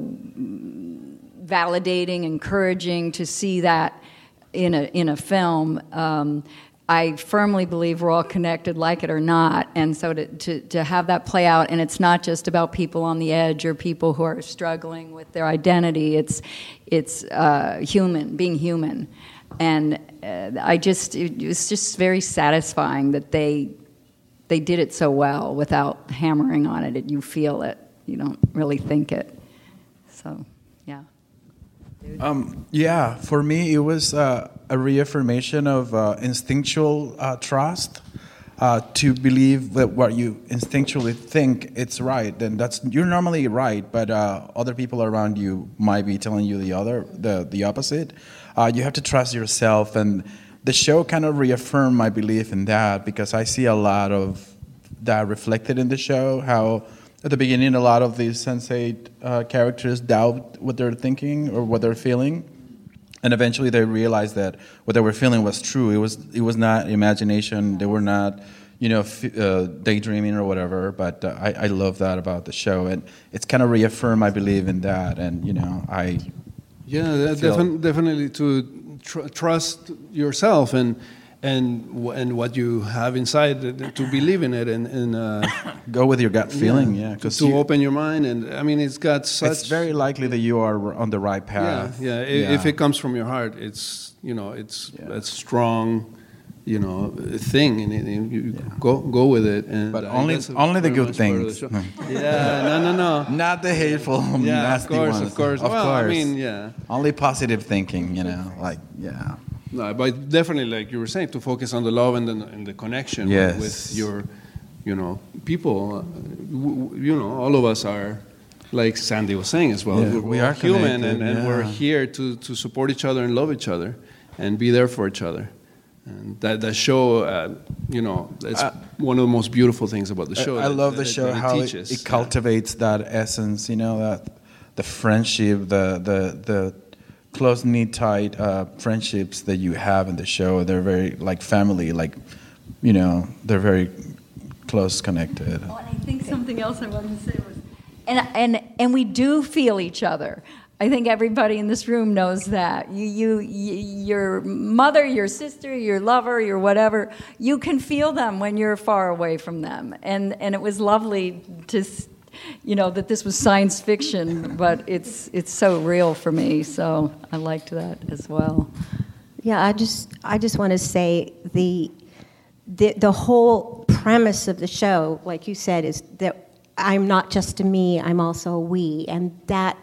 validating, encouraging to see that in a in a film. Um, I firmly believe we're all connected, like it or not, and so to, to to have that play out, and it's not just about people on the edge or people who are struggling with their identity. It's it's uh, human, being human, and uh, I just it was just very satisfying that they they did it so well without hammering on it. You feel it. You don't really think it. So. Um, yeah, for me, it was uh, a reaffirmation of uh, instinctual uh, trust. Uh, to believe that what you instinctually think it's right, then that's you're normally right, but uh, other people around you might be telling you the other, the the opposite. Uh, you have to trust yourself, and the show kind of reaffirmed my belief in that because I see a lot of that reflected in the show. How at the beginning, a lot of these sensate uh, characters doubt what they're thinking or what they're feeling, and eventually they realize that what they were feeling was true. It was it was not imagination. They were not, you know, f- uh, daydreaming or whatever. But uh, I, I love that about the show, and it's kind of reaffirmed my belief in that. And you know, I Yeah, defin- definitely to tr- trust yourself and and and what you have inside to believe in it and, and uh, go with your gut feeling. Yeah, to, because to open your mind and I mean it's got such it's very likely that you are on the right yeah path. yeah, i- if it comes from your heart it's you know it's Yeah. it's strong you know, thing, and, and you go go with it. And But only- only the good of the things. yeah, no, no, no. Not the hateful, Yeah, of nasty course, ones. of course. Of well, course. I mean, yeah. Only positive thinking, you know, like yeah. No, but definitely, like you were saying, to focus on the love and the, and the connection Yes. with your, you know, people. Uh, you know, all of us are, like Sandy was saying as well. Yeah, we're, we we're human, and, and we're here to, to support each other and love each other, and be there for each other. And that that show, uh, you know, it's one of the most beautiful things about the show. I, I that- love the that- show how it, it cultivates that essence, you know, that the friendship, the the the close knit tight uh, friendships that you have in the show. They're very like family, like you know, they're very close connected. Oh, and I think something else I wanted to say was, and and and we do feel each other. I think everybody in this room knows that. You, you, you, your mother, your sister, your lover, your whatever, you can feel them when you're far away from them. And and it was lovely to, you know, that this was science fiction, but it's it's so real for me. So I liked that as well. Yeah, I just I just want to say the the the whole premise of the show, like you said, is that I'm not just a me, I'm also a we, and that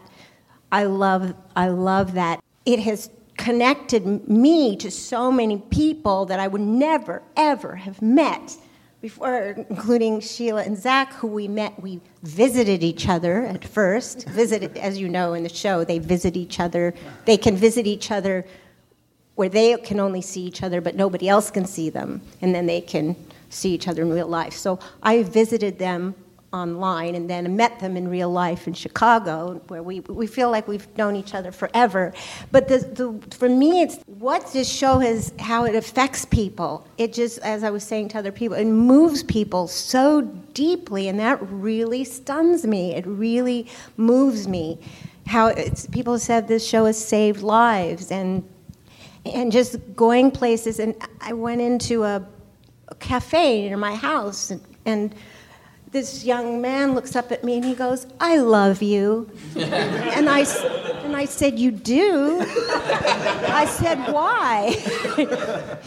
I love I love that it has connected me to so many people that I would never ever have met before, including Sheila and Zac, who we met. We visited each other at first. Visited, as you know, in the show, they visit each other. They can visit each other where they can only see each other, but nobody else can see them, and then they can see each other in real life. So I visited them online and then met them in real life in Chicago, where we, we feel like we've known each other forever. But the, the, for me, it's what this show has, how it affects people. It just, as I was saying to other people, it moves people so deeply, and that really stuns me. It really moves me. How it's, people said this show has saved lives, and and just going places. And I went into a, a cafe near my house, and, and this young man looks up at me and he goes, "I love you," and I and I said, "You do?" I said, "Why?"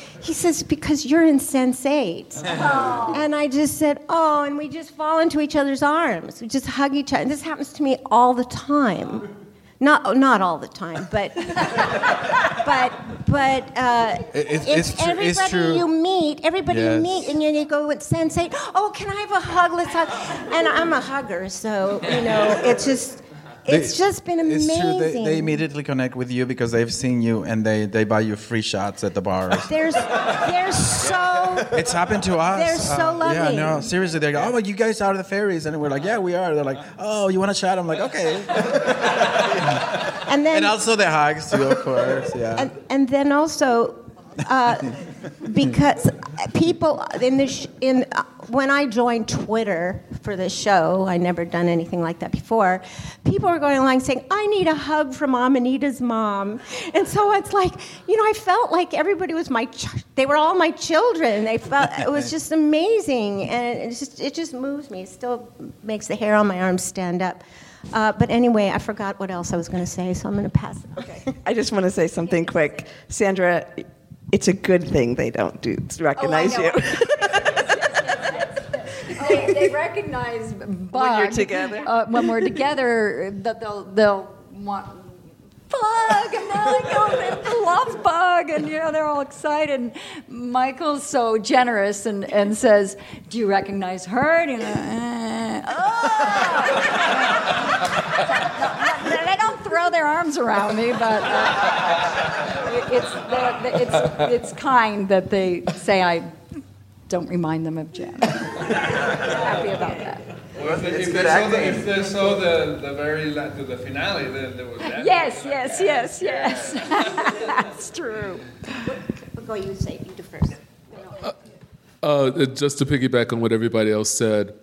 he says, "Because you're in Sense8." And I just said, "Oh," and we just fall into each other's arms. We just hug each other. And this happens to me all the time. Not not all the time, but but but uh, It- it's- it's, it's everybody it's true. you meet, everybody you meet, and then you go with sensei. Oh, can I have a hug? Let's hug. And I'm a hugger, so you know, it's just it's They- just been amazing. It's true. They, they immediately connect with you because they've seen you and they, they buy you free shots at the bars. There's they're so It's happened to us. They're so Uh, Yeah, no, seriously. They go, oh, but you guys are the fairies. And we're like, yeah, we are. They're like, oh, you want a shot? I'm like, okay. and then And also the hugs, too, of course. Yeah. and, and then also uh, because people in the sh- in uh, when I joined Twitter for this show, I never done anything like that before. People were going along saying, "I need a hug from Amanita's mom," and so it's like you know, I felt like everybody was my. Ch- they were all my children. They felt it was just amazing, and it just it just moves me. It still makes the hair on my arms stand up. Uh, but anyway, I forgot what else I was going to say, so I'm going to pass it. Okay. I just want to say something quick. Sandra, it's a good thing they don't do recognize know. you. they, they recognize Bug when you're together? Uh, when we're together, that they'll they'll want Bug, and they're like, oh, they love Bug, and you know they're all excited. And Michael's so generous and, and says, "Do you recognize her?" And, you know, eh, oh. They throw their arms around me, but uh, it's it's it's kind that they say I don't remind them of Jen. Happy about that. if, they, if, they saw the, if they saw the, the very la- to the finale, then there was that. Yes, yes, yes, yes. That's true. We'll go. You say you do first. Uh, just to piggyback on what everybody else said,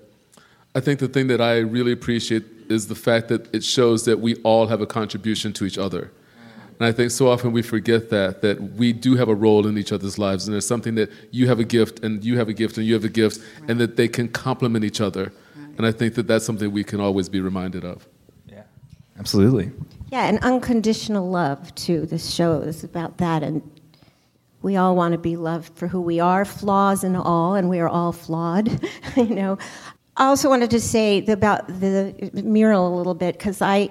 I think the thing that I really appreciate is the fact that it shows that we all have a contribution to each other. And I think so often we forget that, that we do have a role in each other's lives, and there's something that you have a gift, and you have a gift, and you have a gift, and that they can complement each other. And I think that that's something we can always be reminded of. Yeah, absolutely. Yeah, and unconditional love too. This show is about that, and we all want to be loved for who we are, flaws and all, and we are all flawed. you know, I also wanted to say about the mural a little bit because I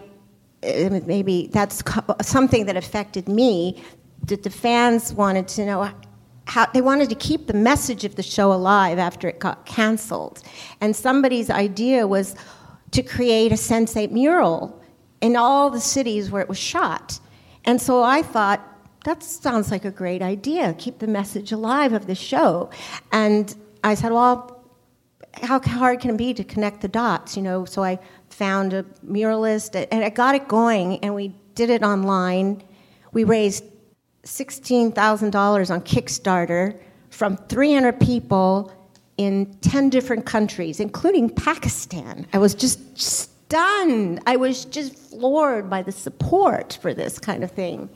uh, maybe that's something that affected me. That the fans wanted to know how they wanted to keep the message of the show alive after it got canceled, and somebody's idea was to create a Sense8 mural in all the cities where it was shot. And so I thought, that sounds like a great idea. Keep the message alive of the show. And I said, well, how hard can it be to connect the dots? You know, so I found a muralist and I got it going and we did it online. We raised $16,000 on Kickstarter from 300 people in 10 different countries, including Pakistan. I was just stunned. I was just floored by the support for this kind of thing.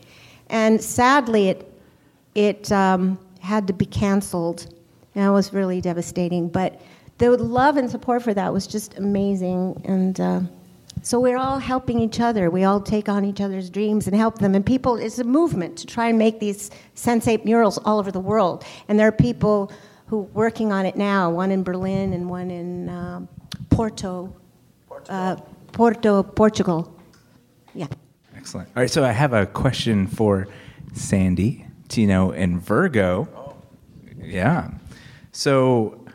And sadly, it, it um, had to be canceled. And it was really devastating. But the love and support for that was just amazing. And uh, so we're all helping each other. We all take on each other's dreams and help them. And people, it's a movement to try and make these Sense8 murals all over the world. And there are people who are working on it now, one in Berlin and one in um, Porto, uh, Porto, Portugal. Yeah. Excellent. All right, so I have a question for Sandy, Tino, and Virgo. Oh. Yeah. So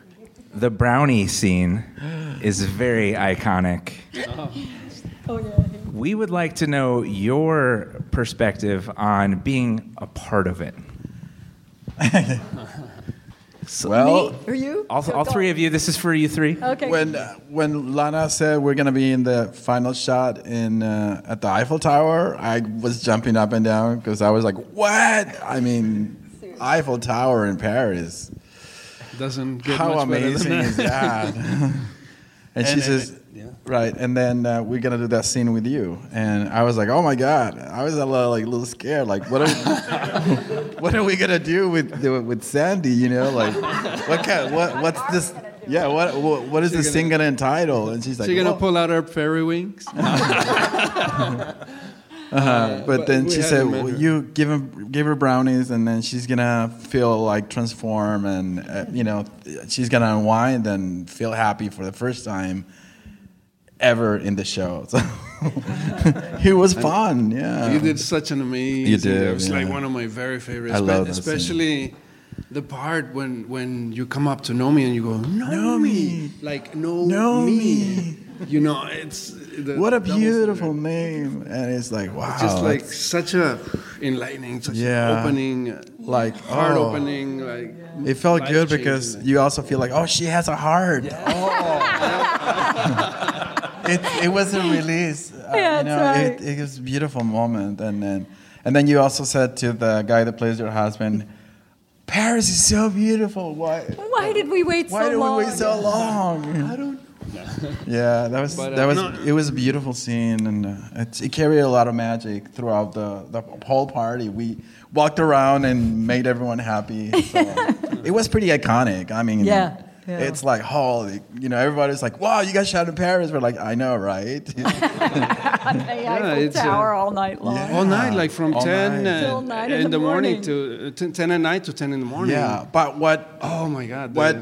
the brownie scene is very iconic. Oh. We would like to know your perspective on being a part of it. So- Well, Are you? all, all three of you, this is for you three. Okay. when uh, when Lana said we're gonna be in the final shot in uh, at the Eiffel Tower, I was jumping up and down because I was like, "What?" I mean, Eiffel Tower in Paris. Doesn't get How much better than amazing that. is that? and, she And- says, yeah. right. And then uh, we're gonna do that scene with you. And I was like, oh my god. I was a little like a little scared. Like, what are what are we gonna do with with Sandy? You know, like what kind? What what's this? Yeah. What what, what is She this gonna- scene gonna entitle? And she's like, She gonna well- pull out her fairy wings? Uh, but, but then she said, to measure. well, "You give him, give her brownies, and then she's gonna feel like transform, and uh, you know, she's gonna unwind and feel happy for the first time ever in the show." So it was fun. Yeah, You did such an amazing. You did, It was like one of my very favorites. I love but that scene. especially the part when when you come up to Nomi and you go know me, like know, Know me. me. You know, it's the What a double beautiful name, and it's like wow, It's just like such a enlightening, such Yeah. an opening, Like, heart oh. opening, like it felt good life-changing. because you also feel like, oh, she has a heart. Oh. it, it was a release. Uh, Yeah, you know, that's it, it was a beautiful moment, and then and then you also said to the guy that plays your husband, "Paris is so beautiful. Why? Why did we wait Why so long? Why did we wait so long?" I don't. Yeah, that was But, uh, that was no- it was a beautiful scene, and uh, it, it carried a lot of magic throughout the the whole party. We walked around and made everyone happy. So it was pretty iconic. I mean, Yeah, yeah. it's like holy, you know, everybody's like, "Wow, you guys shot in Paris." We're like, "I know, right?" The Eiffel it's, uh, Tower all night long. Yeah. all night, like from All ten night. uh, Till nine in, in the the morning, morning. to uh, 10, 10 at night to ten in the morning. yeah, but what Oh my God. the- what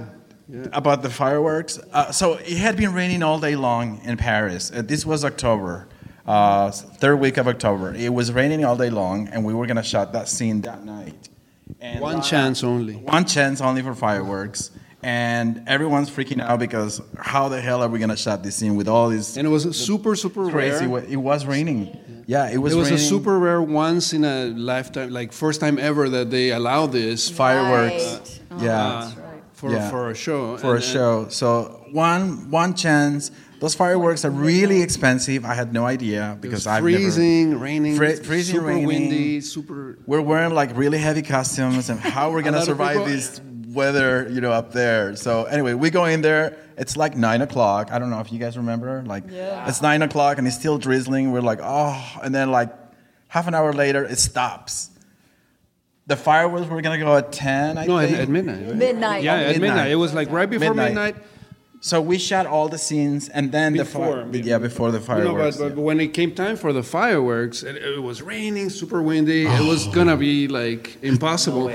yeah. about the fireworks? Uh, so it had been raining all day long in Paris. Uh, this was October, uh, third week of October. It was raining all day long, and we were gonna shot that scene that night. And One Lana- chance only. One chance only for fireworks. And everyone's freaking out because how the hell are we gonna shot this scene with all these And it was super, super crazy? rare. It was raining. Yeah, it was. it was a super rare once in a lifetime, like first time ever that they allow this fireworks. Right. Oh, Yeah. That's right. for Yeah. for a show. for a And- show. So one one chance. Those fireworks are really expensive. I had no idea because I've freezing, never, raining, Fre- freezing, super raining. windy, super. We're wearing like really heavy costumes, and how we're gonna survive people- this weather, you know, up there. So anyway, we go in there. It's like nine o'clock. I don't know if you guys remember. Like Yeah. it's nine o'clock and it's still drizzling. We're like, oh, and then like half an hour later, it stops. The fireworks were gonna go at ten. I think. No, at, think. at midnight. right? Midnight. Yeah, at Midnight. midnight. It was like right before Midnight. midnight. So we shot all the scenes, and then Before, the fi- yeah before the You know, fireworks. but, but when it came time for the fireworks, it, it was raining, super windy. It was oh. gonna be like impossible.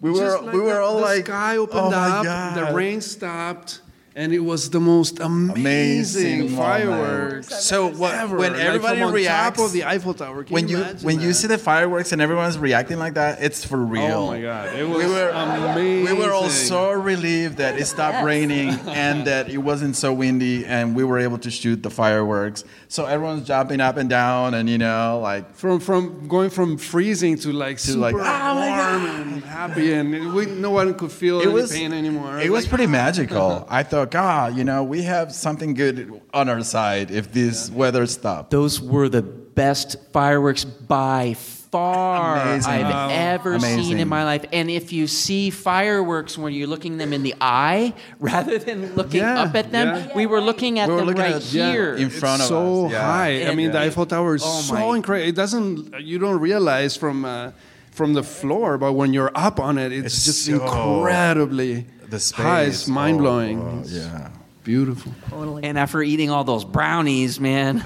We were Just we were the- all the like, sky opened oh my up, God. the rain stopped, and it was the most amazing, Amazing moment. fireworks. So what, ever. when Like, everybody on reacts, top of the Eiffel Tower, can when you imagine when you see the fireworks and everyone's reacting like that, it's for oh real. Oh my God! It was We were amazing. we were all so relieved that it stopped raining and that it wasn't so windy and we were able to shoot the fireworks. So everyone's jumping up and down and you know like from from going from freezing to like To, super like, oh warm and happy, and we, no one could feel it any was pain anymore. It was Like, pretty magical. I thought, God, you know, we have something good on our side if this weather stops. Those were the best fireworks by far Amazing. I've Wow. ever seen in my life. And if you see fireworks when you're looking them in the eye rather than looking Yeah, up at them, yeah. we were looking at We were them looking right at- yeah, here. in front of so us. So high. I It- mean, the Eiffel Tower is oh so incredible. It doesn't. You don't realize from uh, from the floor, but when you're up on it, it's, It's just so- incredibly The space. high. It's mind blowing. Oh, yeah. Beautiful. Totally. and after eating all those brownies, man.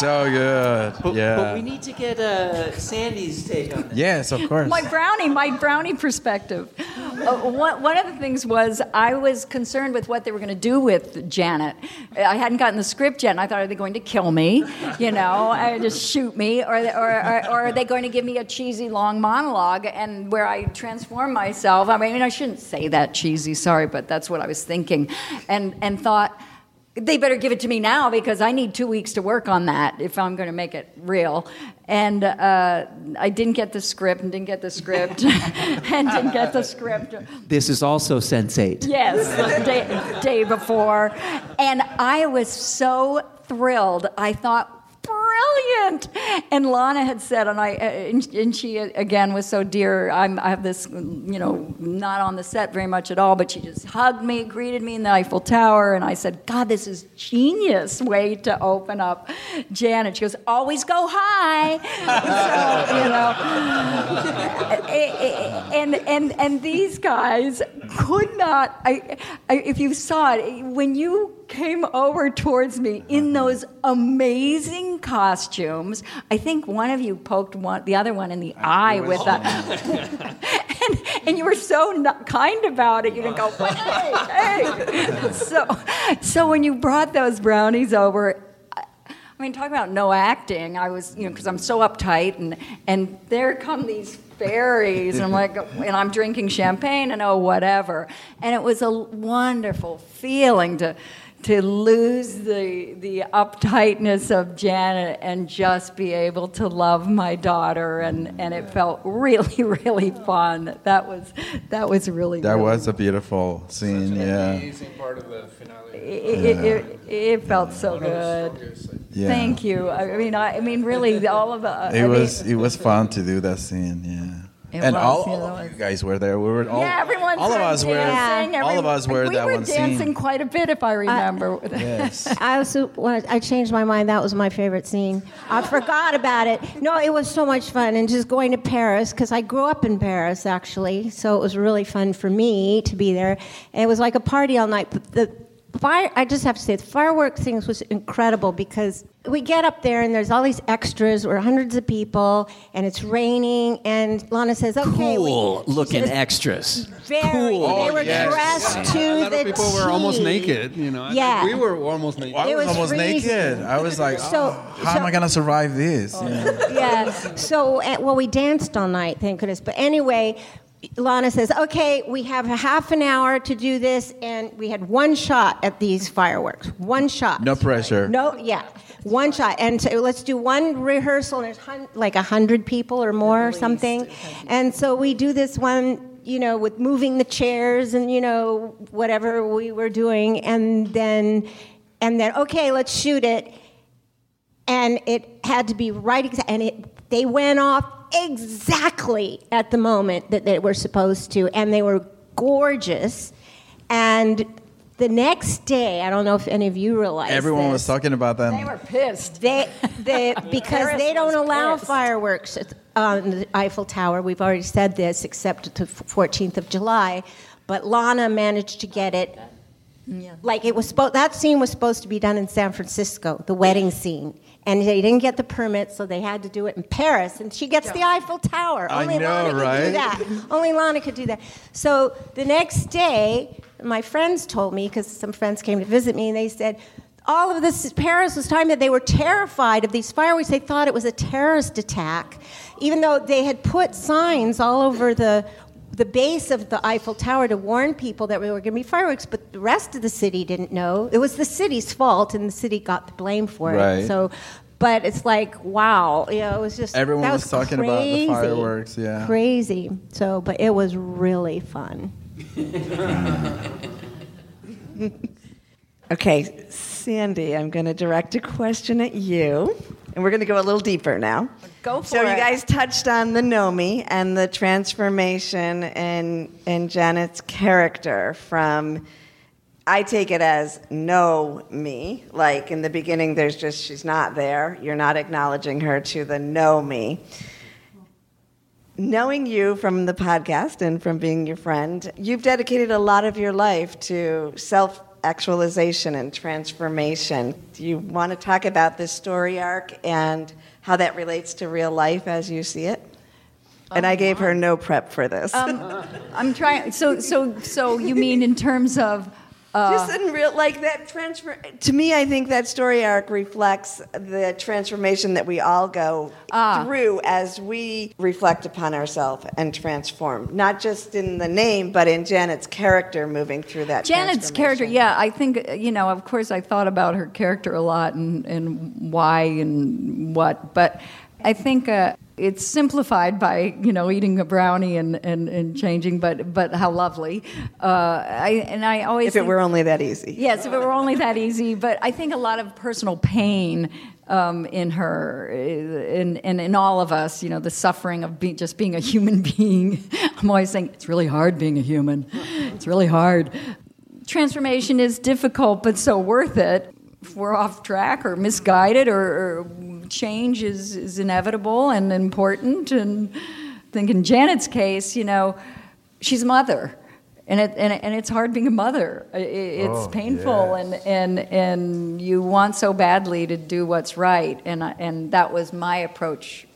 So good. But, yeah. but we need to get uh, Sandy's take on that. yes, of course. My brownie, my brownie perspective. Uh, one, one of the things was I was concerned with what they were going to do with Janet. I hadn't gotten the script yet, and I thought, are they going to kill me? You know, uh, just shoot me, or, or, or, or are they going to give me a cheesy long monologue and where I transform myself? I mean, I shouldn't say that cheesy. Sorry, but that's what I was thinking, and and thought they better give it to me now because I need two weeks to work on that if I'm going to make it real. And uh, I didn't get the script and didn't get the script and didn't get the script. This is also Sense8. Yes, day, day before. And I was so thrilled. I thought, brilliant. And Lana had said, and I, uh, and, she uh, again was so dear. I'm, I have this, you know, not on the set very much at all, but she just hugged me, greeted me in the Eiffel Tower, and I said, God, this is genius way to open up Janet. She goes, always go high. so, you know, and and and these guys could not. I, I, if you saw it when you came over towards me in those amazing costumes. I think one of you poked one, the other one in the eye with that, and, and you were so not kind about it. You didn't go, hey, hey. So, so when you brought those brownies over. I mean, talk about no acting. I was, you know, because I'm so uptight, and and there come these fairies, and I'm like, and I'm drinking champagne, and oh, whatever. And it was a wonderful feeling to to lose the the uptightness of Janet and just be able to love my daughter, and and it felt really, really fun. That was that was really that really was a beautiful scene. Yeah. Amazing part of the finale. it, it, it, it felt so good. Yeah. Thank you. I I mean, I, I mean, really, all of the. I It mean- was it was fun to do that scene. Yeah. It and was, all, yeah, all that of you guys were there. We were all. yeah, everyone. All of started us were. dancing, All of us were we that were one dancing scene. quite a bit, if I uh, remember. Yes. I also wanted, I changed my mind. That was my favorite scene. I forgot about it. No, it was so much fun, and just going to Paris because I grew up in Paris actually, so it was really fun for me to be there. And it was like a party all night. But the fire, I just have to say, the fireworks things was incredible because we get up there and there's all these extras. We're hundreds of people, and it's raining. And Lana says, "Okay, we- Cool looking Just extras. very. Cool. They were yes. dressed to a lot the of people were almost naked. You know, Yeah. we were almost naked. I was, was almost freezing. naked. I was like, So- oh, how am I gonna survive this? Yeah. yeah. So, uh, well, we danced all night, thank goodness. But anyway, Lana says, okay, we have a half an hour to do this, and we had one shot at these fireworks. One shot. No pressure. No, yeah, one shot. And so let's do one rehearsal, and there's hun- like a hundred people or more or something. And so we do this one. You know, with moving the chairs and you know whatever we were doing, and then, and then okay, let's shoot it and it had to be right exa- and it they went off exactly at the moment that they were supposed to and they were gorgeous and the next day i don't know if any of you realize Everyone was talking about them. they were pissed. they, they because Paris they don't allow pissed. fireworks on the Eiffel Tower. We've already said this, except the 14th of July. But Lana managed to get it Yeah. Like it was supposed that scene was supposed to be done in San Francisco, the wedding scene. And they didn't get the permit, so they had to do it in Paris. And she gets the Eiffel Tower. I Only know, Lana could do that. Only Lana could do that. So the next day, my friends told me, because some friends came to visit me, and they said, all of this, Paris was time that they were terrified of these fireworks. They thought it was a terrorist attack, even though they had put signs all over the the base of the Eiffel Tower to warn people that there were going to be fireworks, but the rest of the city didn't know. It was the city's fault, and the city got the blame for Right. it. So, but it's like, wow, you know, it was just Everyone that was talking about the crazy. fireworks, yeah. crazy. So, but it was really fun. Okay, Sandy, I'm going to direct a question at you, and we're going to go a little deeper now. Go for so it. you guys touched on the Nomi and the transformation in in Janet's character from. I take it as know me. Like in the beginning, there's just she's not there. You're not acknowledging her to the know me. Knowing you from the podcast and from being your friend, you've dedicated a lot of your life to self actualization and transformation. Do you want to talk about this story arc and how that relates to real life as you see it? And I gave her no prep for this. I'm trying. So, so, so you mean in terms of? Uh, Just in real, like that transfer. To me, I think that story arc reflects the transformation that we all go Ah. through as we reflect upon ourselves and transform. Not just in the name, but in Janet's character moving through that. Janet's character, yeah, I think uh, you know. Of course, I thought about her character a lot and and why and what, but I think uh, it's simplified by you know eating a brownie and, and, and changing. But but how lovely! Uh, I and I always If it think- were only that easy. Yes, if it were only that easy. But I think a lot of personal pain um, in her, in, in, in all of us, you know, the suffering of be, just being a human being. I'm always saying, it's really hard being a human. It's really hard. Transformation is difficult, but so worth it. If we're off track or misguided or, or change is, is inevitable and important. And I think in Janet's case, you know, she's a mother. And, it, and, and it's hard being a mother. I- I- It's Oh, painful, and, and, and you want so badly to do what's right. And, I- and that was my approach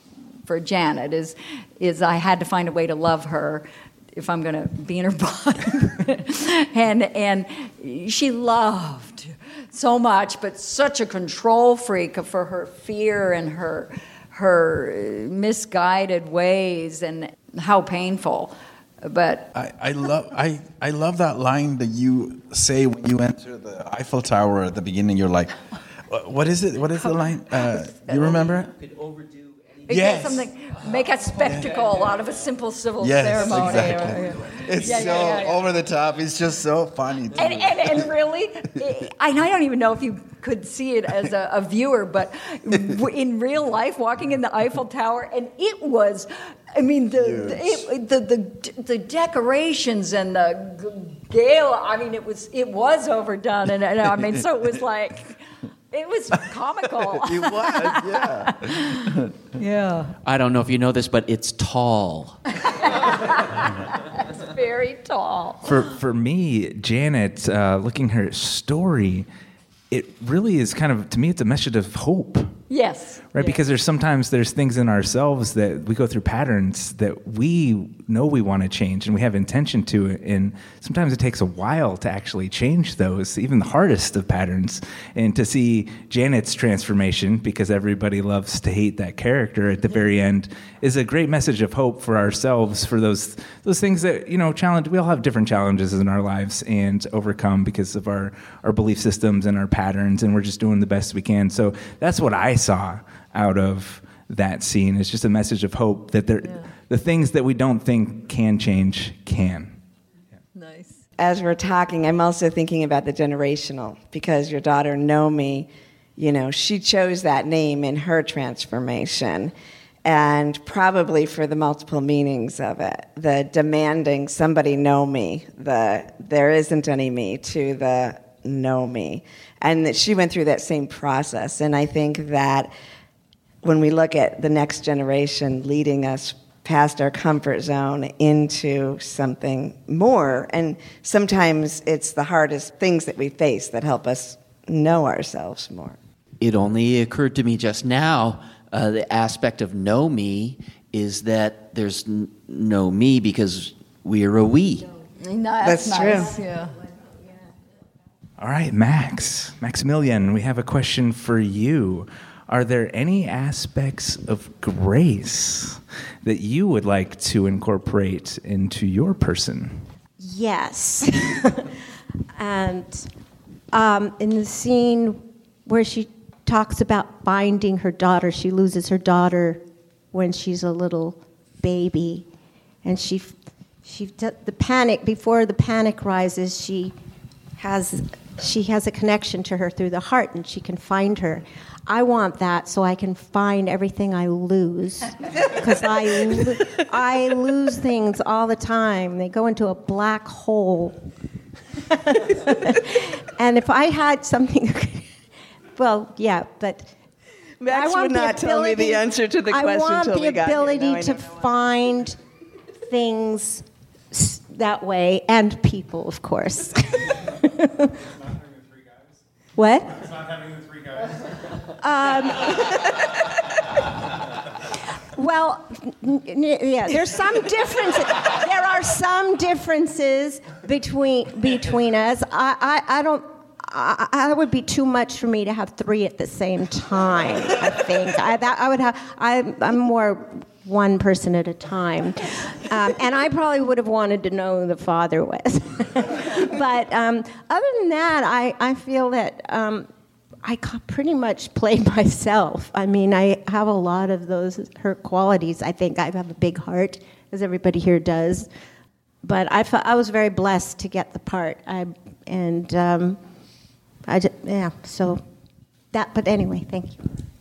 for Janet is, is I had to find a way to love her if I'm going to be in her body. and, and she loved so much, but such a control freak for her fear and her, her misguided ways and how painful. But I, I love I, I love that line that you say when you enter the Eiffel Tower at the beginning. You're like, "What- what is it? What is the line? Uh, you remember it? Could overdo It Yes. something, make a spectacle out of a simple civil Yes, ceremony. exactly. It's Yeah, so yeah, yeah, yeah. over the top. It's just so funny. to And, and, and really, I, I don't even know if you could see it as a, a viewer, but in real life, walking in the Eiffel Tower, and it was, I mean, the the, it, the, the, the decorations and the gala. I mean, it was it was overdone, and, and I mean, so it was like. It was comical. it was, yeah. yeah. I don't know if you know this, but it's tall. It's very tall. for for me, Janet, uh, looking her story, it really is kind of to me, it's a message of hope, Yes. Right? Yeah. Because there's sometimes there's things in ourselves that we go through patterns that we know we want to change and we have intention to, it, and sometimes it takes a while to actually change those, even the hardest of patterns. And to see Janet's transformation, because everybody loves to hate that character at the very end, is a great message of hope for ourselves for those those things that you know challenge. We all have different challenges in our lives and overcome because of our our belief systems and our patterns, and we're just doing the best we can. So that's what I saw out of that scene. It's just a message of hope that there, the things that we don't think can change can. Nice. as we're talking, I'm also thinking about the generational because your daughter Nomi, you know, she chose that name in her transformation. And probably for the multiple meanings of it, the demanding somebody know me, the there isn't any me to the know me. And that she went through that same process. And I think that when we look at the next generation leading us past our comfort zone into something more. And sometimes it's the hardest things that we face that help us know ourselves more. It only occurred to me just now uh, the aspect of know me is that there's n- no me because we are a we. That's nice, true. Yeah. All right, Max, Maximilienne, we have a question for you. Are there any aspects of grace that you would like to incorporate into your person? Yes. and um, in the scene where she talks about finding her daughter, she loses her daughter when she's a little baby. And she, she, the panic, before the panic rises, she has, she has a connection to her through the heart and she can find her. I want that so I can find everything I lose. Because I, lo- I lose things all the time. They go into a black hole. and if I had something, well, yeah, but Max I want would not tell me the ability- answer to the I question want till the we got here. ability I to find things that way and people, of course. what? Um, well, n- n- yeah, there's some differences. There are some differences between between us. I, I, I don't. I, I would be too much for me to have three at the same time. I think I, that, I would have. I, I'm more one person at a time, um, and I probably would have wanted to know who the father was. but um, other than that, I, I feel that. Um, I pretty much played myself. I mean, I have a lot of those her qualities. I think I have a big heart, as everybody here does. But I, fe- I was very blessed to get the part. I and um, I ju- yeah. So that. But anyway, thank you.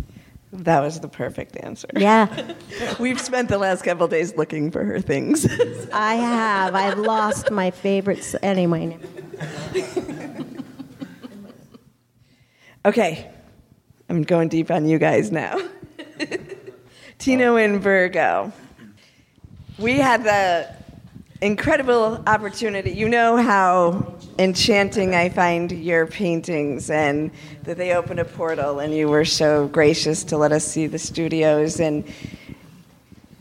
That was the perfect answer. Yeah, We've spent the last couple days looking for her things. I have. I've lost my favorites anyway. okay, I'm going deep on you guys now. Tino and Virgo. We had the incredible opportunity. You know how enchanting I find your paintings, and that they open a portal, and you were so gracious to let us see the studios, and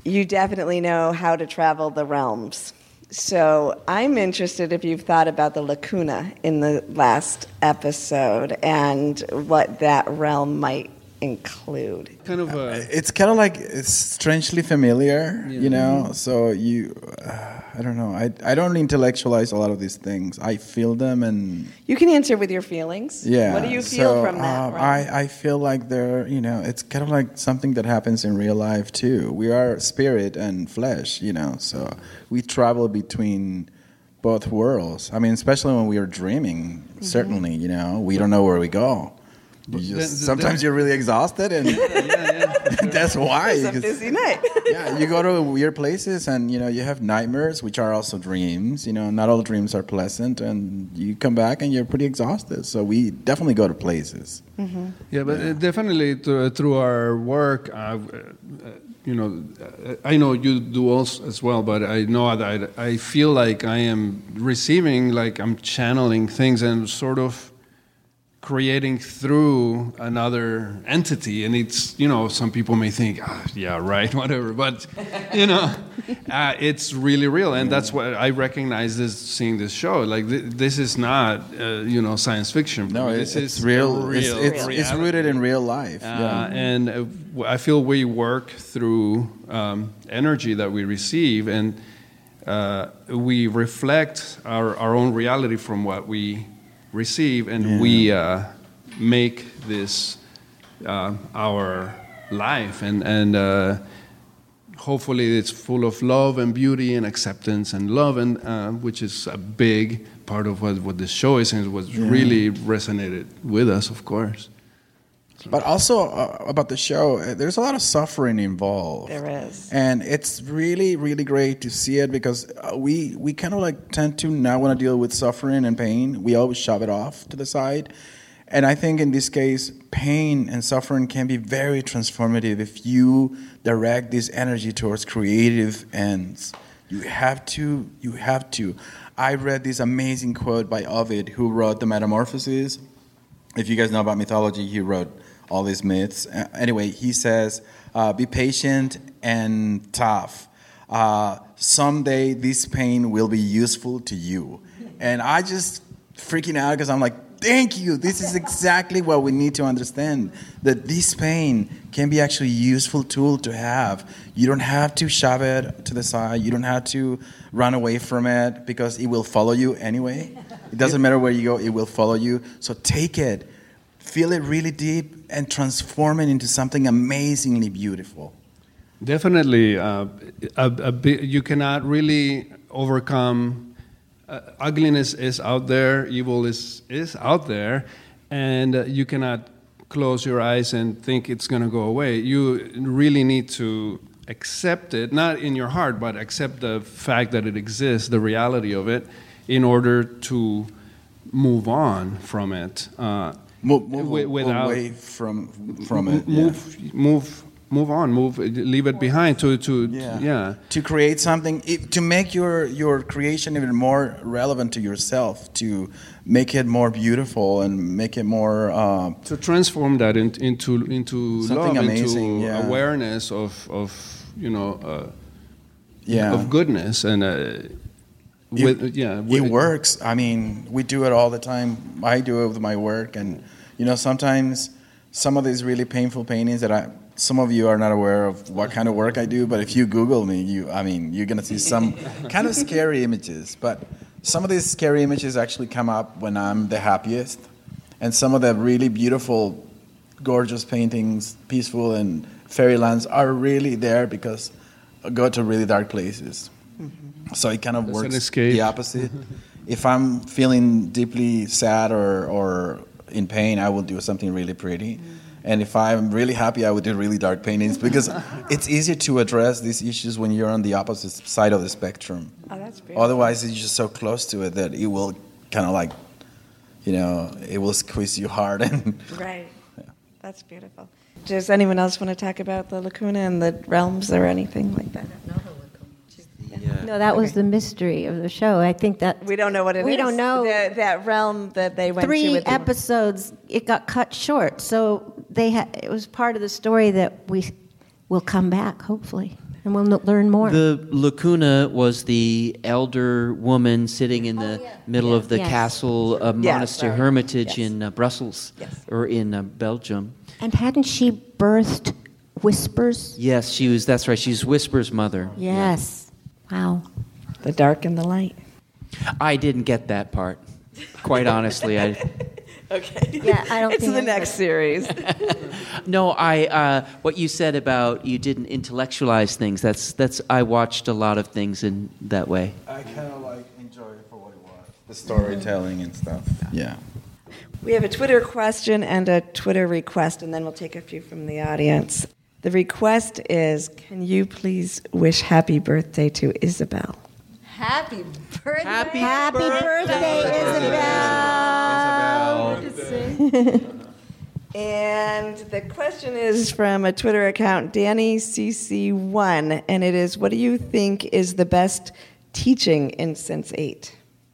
you definitely know how to travel the realms. So I'm interested if you've thought about the lacuna in the last episode and what that realm might include. Kind of a. It's kind of like it's strangely familiar, you know. So you, uh, I don't know. I I don't intellectualize a lot of these things. I feel them, and You can answer with your feelings. yeah. What do you feel so, from that? uh, realm? I I feel like they're you know it's kind of like something that happens in real life too. We are spirit and flesh, you know. So we travel between both worlds. I mean, especially when we are dreaming. Mm-hmm. Certainly, you know, we don't know where we go. You just, then- then- sometimes you're really exhausted, and that's why. it's a 'cause- busy night. yeah, you go to weird places and you know you have nightmares, which are also dreams. You know, not all dreams are pleasant, and you come back and you're pretty exhausted. So we definitely go to places. Yeah, but uh, definitely through, through our work, uh, uh, you know, uh, I know you do also as well, but I know that I, I feel like I am receiving, like I'm channeling things and sort of creating through another entity. And it's, you know, some people may think, ah, yeah, right, whatever, but, you know, uh, it's really real. And that's what I recognize this seeing this show. Like, th- this is not, uh, you know, science fiction. No, it's is real. It's, real it's, it's reality. rooted in real life. Uh, yeah. And uh, I feel we work through um, energy that we receive, and uh, we reflect our, our own reality from what we receive, and we uh, make this uh, our life. And, and uh, hopefully, it's full of love and beauty and acceptance and love, and uh, which is a big part of what, what this show is, and what really resonated with us, of course. But also uh, about the show, uh, there's a lot of suffering involved. There is. and it's really, really great to see it because uh, we we kind of like tend to not want to deal with suffering and pain. We always shove it off to the side, And I think in this case, pain and suffering can be very transformative if you direct this energy towards creative ends. You have to, you have to. I read this amazing quote by Ovid, who wrote The Metamorphoses. If you guys know about mythology, he wrote all these myths. Anyway, he says, uh, Be patient and tough. Uh, someday this pain will be useful to you. And I just freaking out because I'm like, Thank you. This is exactly what we need to understand that this pain can be actually a useful tool to have. You don't have to shove it to the side. You don't have to run away from it because it will follow you anyway. It doesn't matter where you go, it will follow you. So take it, feel it really deep, and transform it into something amazingly beautiful. Definitely, uh, a, a you cannot really overcome uh, ugliness is out there, evil is, is out there, and uh, you cannot close your eyes and think it's going to go away. You really need to accept it, not in your heart, but accept the fact that it exists, the reality of it, in order to move on from it. Uh, move, move without, away from, from it. Move, yeah. move move on move leave it behind to to yeah, yeah. to create something to make your your creation even more relevant to yourself to make it more beautiful and make it more uh, to transform that in, into into something love amazing, into yeah. awareness of of you know uh, yeah of goodness and uh, with, it, yeah with, it works i mean we do it all the time i do it with my work and you know sometimes some of these really painful paintings that i some of you are not aware of what kind of work I do, but if you Google me, you I mean you're gonna see some kind of scary images. But some of these scary images actually come up when I'm the happiest, and some of the really beautiful, gorgeous paintings, peaceful and fairylands are really there because I go to really dark places. Mm-hmm. So it kind of works the opposite. if I'm feeling deeply sad or or in pain, I will do something really pretty. Mm-hmm and if I'm really happy, I would do really dark paintings because it's easier to address these issues when you're on the opposite side of the spectrum. Oh, that's beautiful. Otherwise, you're just so close to it that it will kind of like, you know, it will squeeze you hard. And right. Yeah. That's beautiful. Does anyone else want to talk about the lacuna and the realms or anything like that? No. Yeah. No, that okay. was the mystery of the show. I think that we don't know what it we is. don't know the, that realm that they went three to. Three episodes. It got cut short, so they had. It was part of the story that we will come back, hopefully, and we'll learn more. The lacuna was the elder woman sitting in the oh, yeah. middle yeah. of the yes. castle uh, monastery hermitage yes. in uh, Brussels yes. or in uh, Belgium. And hadn't she birthed Whispers? Yes, she was. That's right. She's Whispers' mother. Yes. Wow. The dark and the light. I didn't get that part. Quite honestly, I. okay. Yeah, I don't. It's the next series. no, I. Uh, what you said about you didn't intellectualize things. That's that's. I watched a lot of things in that way. I kind of like enjoy it for what it was. The storytelling and stuff. Yeah. We have a Twitter question and a Twitter request, and then we'll take a few from the audience. The request is Can you please wish happy birthday to Isabel? Happy birthday. Happy, happy birthday, birthday Isabel. and the question is from a Twitter account, Danny CC1, and it is What do you think is the best teaching in Sense8?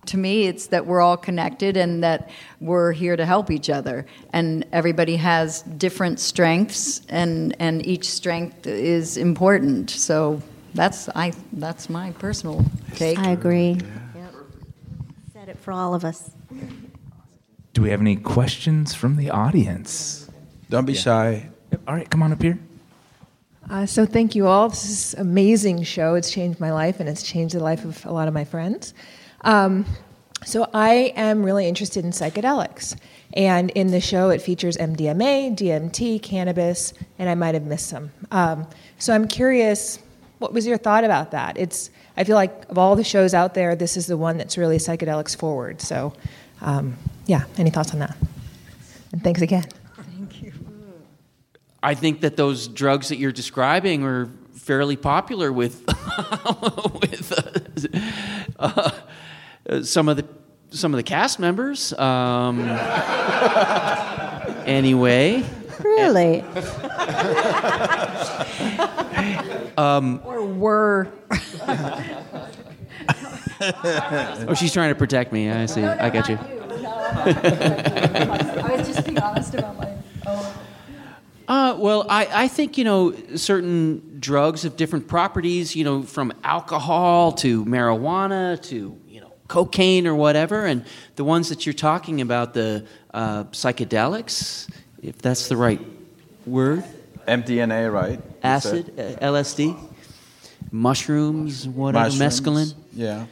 To me, it's that we're all connected and that we're here to help each other. And everybody has different strengths, and, and each strength is important. So that's I that's my personal take. I agree. Yeah. Yep. Said it for all of us. Do we have any questions from the audience? Don't be yeah. shy. All right, come on up here. Uh, so thank you all. This is an amazing show. It's changed my life and it's changed the life of a lot of my friends. Um, so I am really interested in psychedelics. And in the show, it features MDMA, DMT, cannabis, and I might have missed some. Um, so I'm curious, what was your thought about that? It's I feel like of all the shows out there, this is the one that's really psychedelics forward. So, um, yeah, any thoughts on that? And thanks again. Thank you. I think that those drugs that you're describing are fairly popular with with uh, uh, some of the some of the cast members. Um, anyway. Really? Or were. Oh, she's trying to protect me. I see. I get you. I was just being honest about my own. Uh, well, I, I think, you know, certain drugs have different properties, you know, from alcohol to marijuana to, you know, cocaine or whatever. And the ones that you're talking about, the uh, psychedelics, if that's the right word, MDMA, right? Acid, uh, LSD, mushrooms, whatever, Mushrooms. mescaline. Yeah.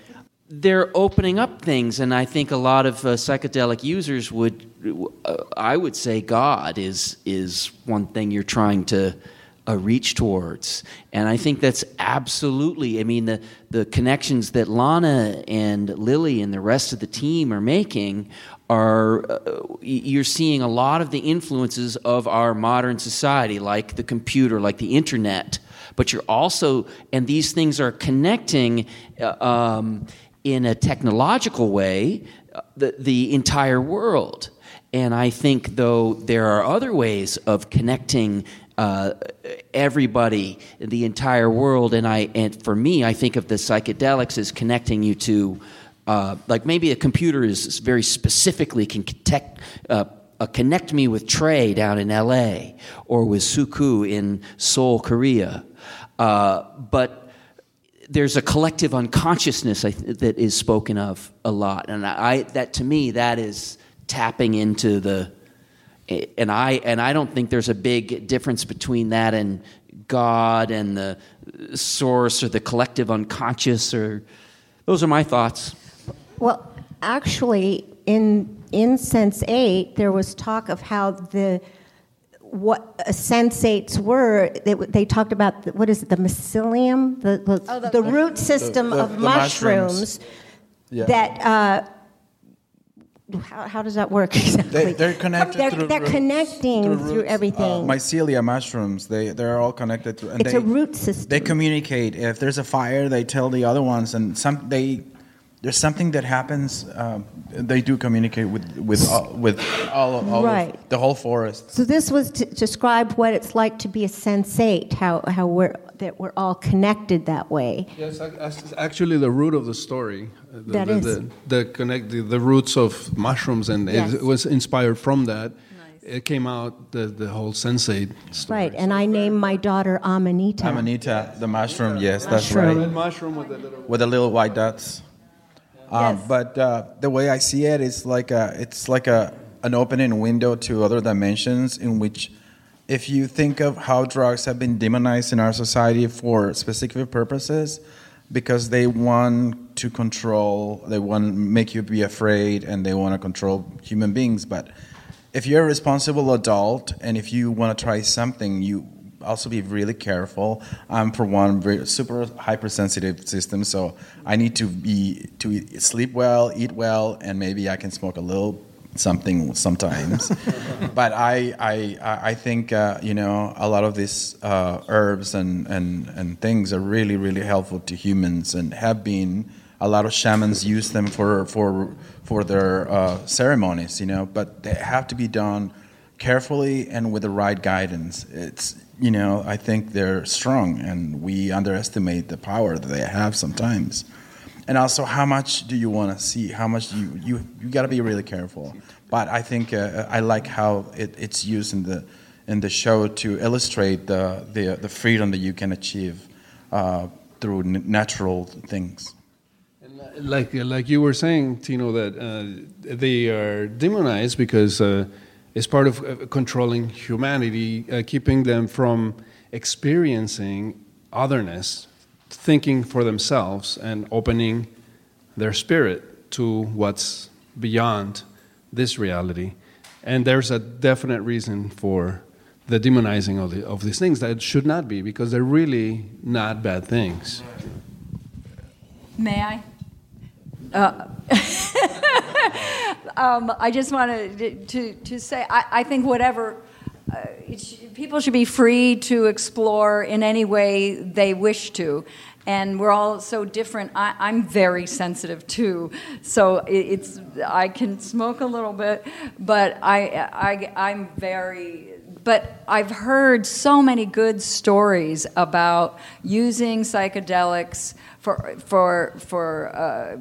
they're opening up things, and I think a lot of uh, psychedelic users would, uh, I would say, God is is one thing you're trying to uh, reach towards, and I think that's absolutely. I mean, the the connections that Lana and Lily and the rest of the team are making are uh, you're seeing a lot of the influences of our modern society, like the computer, like the internet. But you're also, and these things are connecting. Uh, um, in a technological way uh, the, the entire world. And I think, though, there are other ways of connecting uh, everybody, in the entire world. And, I, and for me, I think of the psychedelics as connecting you to, uh, like maybe a computer is very specifically can connect, uh, uh, connect me with Trey down in LA or with Suku in Seoul, Korea. Uh, but there's a collective unconsciousness that is spoken of a lot, and I that to me that is tapping into the, and I and I don't think there's a big difference between that and God and the source or the collective unconscious or those are my thoughts. Well, actually, in in Sense8, there was talk of how the what uh, sensates were. They, they talked about the, what is it, the mycelium, the the, Oh, the- the root system the- of the mushrooms. mushrooms. Yeah. That. Uh, how, how does that work exactly? They, they're connected They're, through they're roots. connecting through, roots. everything. Uh, mycelia mushrooms, they, they're all connected. to. and it's they, a root system. They communicate. If there's a fire, they tell the other ones, and some they there's something that happens. Um, they do communicate with with all, with all, all Right. of the whole forest. So this was to describe what it's like to be a sensate, how, how we're, that we're all connected that way. Yes, ac- ac- actually, the root of the story. uh, The, That the, is. The, the connect the, the roots of mushrooms, and Yes. it, was inspired from that. It came out the the whole sensei story. Right, and I named my daughter Amanita. Amanita, the mushroom. Yes, that's right. Red mushroom with the little. with the little white dots. Um, Yes. But uh, the way I see it, it's like a, it's like a, an opening window to other dimensions in which, if you think of how drugs have been demonized in our society for specific purposes, because they want to control, they want to make you be afraid, and they want to control human beings. But if you're a responsible adult and if you want to try something, you also be really careful. I'm for one very super hypersensitive system, so I need to be to sleep well, eat well, and maybe I can smoke a little something sometimes. but I I I think uh, you know a lot of these uh, herbs and, and and things are really really helpful to humans and have been. A lot of shamans use them for for for their uh, ceremonies, you know, but they have to be done carefully and with the right guidance. It's you know I think they're strong, and we underestimate the power that they have sometimes. And also, how much do you want to see? How much you you you got to be really careful. But I think uh, I like how it, it's used in the in the show to illustrate the the, the freedom that you can achieve uh, through natural things. like like you were saying, Tino, that uh, they are demonized because uh, it's part of uh, controlling humanity, uh, keeping them from experiencing otherness, thinking for themselves, and opening their spirit to what's beyond this reality. And there's a definite reason for the demonizing of, the, of these things that should not be because they're really not bad things. May I? Uh, um, I just wanted to, to, say I, I think whatever. Uh, people should be free to explore in any way they wish to. and we're all so different. I, I'm very sensitive too, so it, it's I can smoke a little bit, but I, I I'm very but I've heard so many good stories about using psychedelics for for for uh,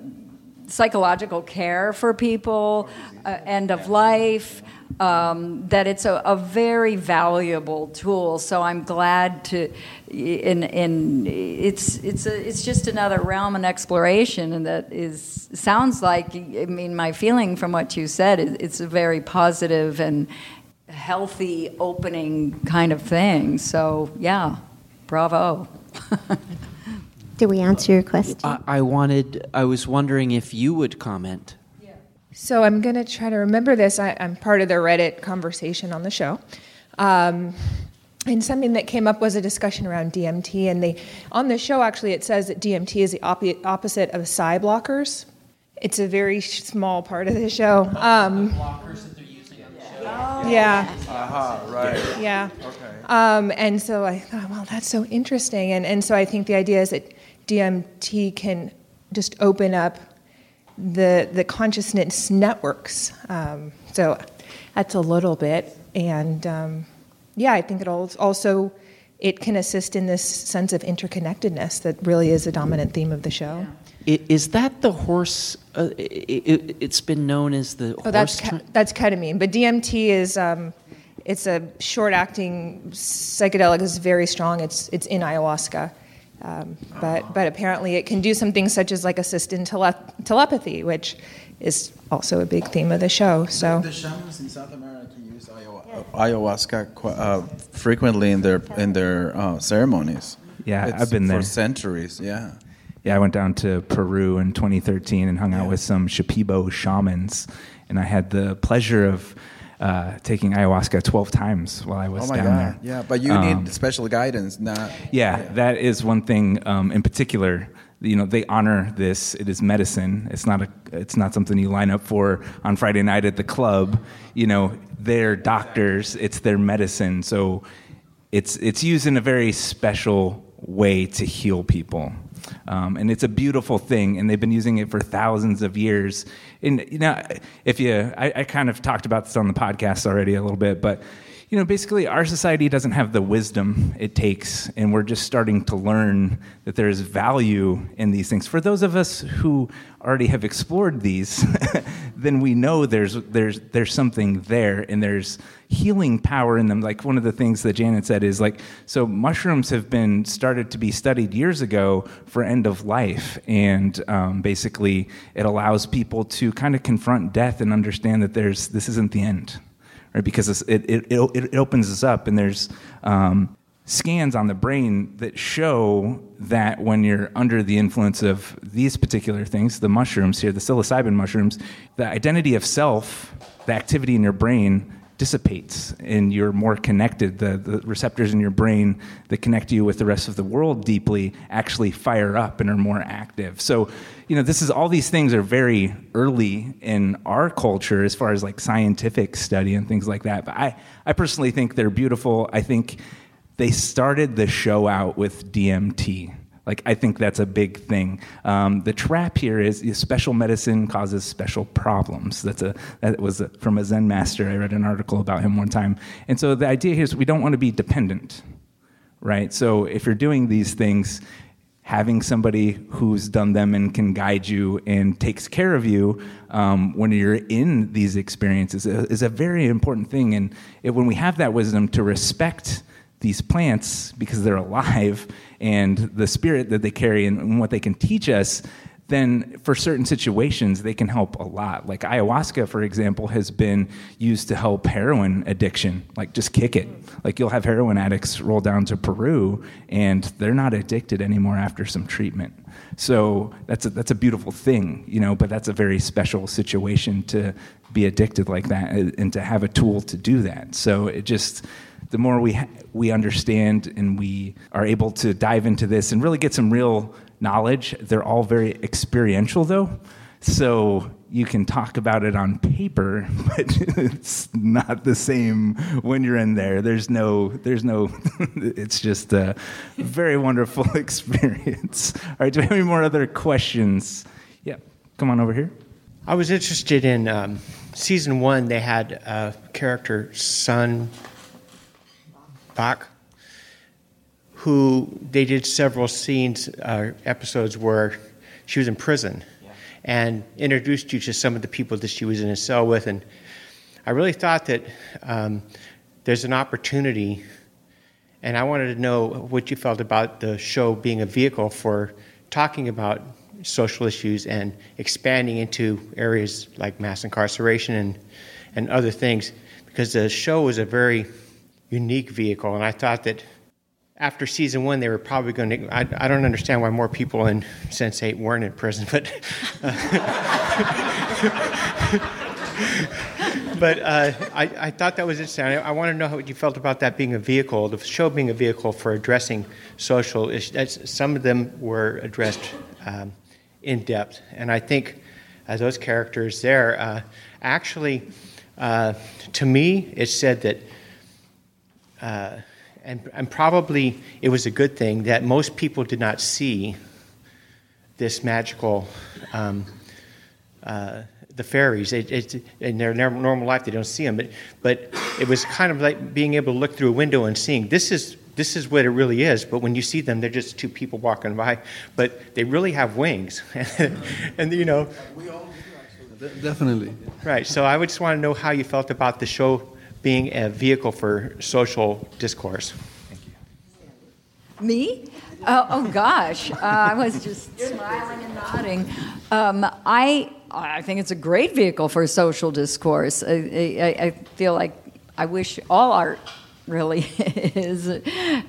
psychological care for people, uh, end of life. Um, that it's a, a, very valuable tool. So I'm glad to, in in it's it's a, it's just another realm and exploration, and that is sounds like. I mean, my feeling from what you said is it's a very positive and healthy opening kind of thing. So yeah, bravo. Did we answer your question? I, I, wanted. I was wondering if you would comment. So I'm going to try to remember this. I, am part of the Reddit conversation on the show. Um, and something that came up was a discussion around DMT. And they, on the show, actually, it says that DMT is the op- opposite of psi blockers. It's a very small part of the show. Um, the blockers that they're using on the show. yeah. Aha, uh-huh, right. Yeah. Okay. Um, and so I thought, well, that's so interesting. And, and so I think the idea is that DMT can just open up the, the consciousness networks. Um, so that's a little bit. And um, yeah, I think it also it can assist in this sense of interconnectedness that really is a dominant theme of the show. Is that the horse? Uh, it, has been known as the. Oh, that's that's ketamine, but DMT is um, it's a short-acting psychedelic. It's very strong. It's it's in ayahuasca, um, but but apparently it can do some things such as like assist in tele- telepathy, which is also a big theme of the show. So the, the shamans in South America use ayahuasca uh, frequently in their in their uh, ceremonies. Yeah, it's I've been there for centuries. Yeah. Yeah, I went down to Peru in 2013 and hung out with some Shipibo shamans, and I had the pleasure of uh, taking ayahuasca 12 times while I was oh my down God. there. Yeah, but you um, need special guidance, not. Yeah, yeah, that is one thing um, in particular. You know, they honor this. It is medicine. It's not a. It's not something you line up for on Friday night at the club. You know, they're doctors. It's their medicine. So, it's it's used in a very special way to heal people. Um, and it's a beautiful thing, and they've been using it for thousands of years. And you know, if you, I, I kind of talked about this on the podcast already a little bit, but you know, basically, our society doesn't have the wisdom it takes, and we're just starting to learn that there's value in these things. For those of us who already have explored these, then we know there's there's there's something there, and there's healing power in them. Like one of the things that Janet said is like, so mushrooms have been started to be studied years ago for end of life, and um, basically, it allows people to kind of confront death and understand that there's this isn't the end Because it, it, it, it, opens us up, and there's um, scans on the brain that show that when you're under the influence of these particular things, the mushrooms here, the psilocybin mushrooms, the identity of self, the activity in your brain dissipates and you're more connected. The, the receptors in your brain that connect you with the rest of the world deeply actually fire up and are more active. So, you know, this is all these things are very early in our culture as far as like scientific study and things like that. But I, I personally think they're beautiful. I think they started the show out with DMT like I think that's a big thing. Um, the trap here is, special medicine causes special problems. That's a that was a, from a Zen master. I read an article about him one time, and so the idea here is we don't want to be dependent, right? So if you're doing these things, having somebody who's done them and can guide you and takes care of you um, when you're in these experiences is a, is a very important thing. And it, when we have that wisdom to respect these plants because they're alive and the spirit that they carry and what they can teach us, then for certain situations they can help a lot. Like ayahuasca, for example, has been used to help heroin addiction. Like just kick it. Like you'll have heroin addicts roll down to Peru and they're not addicted anymore after some treatment. So that's a, that's a beautiful thing, you know. But that's a very special situation to be addicted like that and to have a tool to do that. So it just the more we ha- we understand and we are able to dive into this and really get some real knowledge. They're all very experiential, though. So you can talk about it on paper, but it's not the same when you're in there. There's no, there's no, it's just a very wonderful experience. All right, do we have any more other questions? Yeah, come on over here. I was interested in um, season one, they had a character, Sun Bak, who they did several scenes, uh, episodes where she was in prison and introduced you to some of the people that she was in a cell with. And I really thought that um, there's an opportunity, and I wanted to know what you felt about the show being a vehicle for talking about social issues and expanding into areas like mass incarceration and, and other things, because the show was a very unique vehicle, and I thought that after season one, they were probably going to. I, I don't understand why more people in Sense8 weren't in prison, but. But uh, I, I, thought that was interesting. I, I want to know how you felt about that being a vehicle, the show being a vehicle for addressing social issues. Some of them were addressed um, in depth, and I think uh, those characters there uh, actually, uh, to me, it said that uh, and, and probably it was a good thing that most people did not see this magical, um, uh, the fairies. It, it, in their normal life, they don't see them. But, but it was kind of like being able to look through a window and seeing this is, this is what it really is. But when you see them, they're just two people walking by. But they really have wings. and, you know. We all do actually definitely. Right. So I would just want to know how you felt about the show being a vehicle for social discourse. Thank you. Me? Oh, oh gosh, uh, I was just smiling and nodding. Um, I I think it's a great vehicle for social discourse. I, I, I feel like I wish all art really is,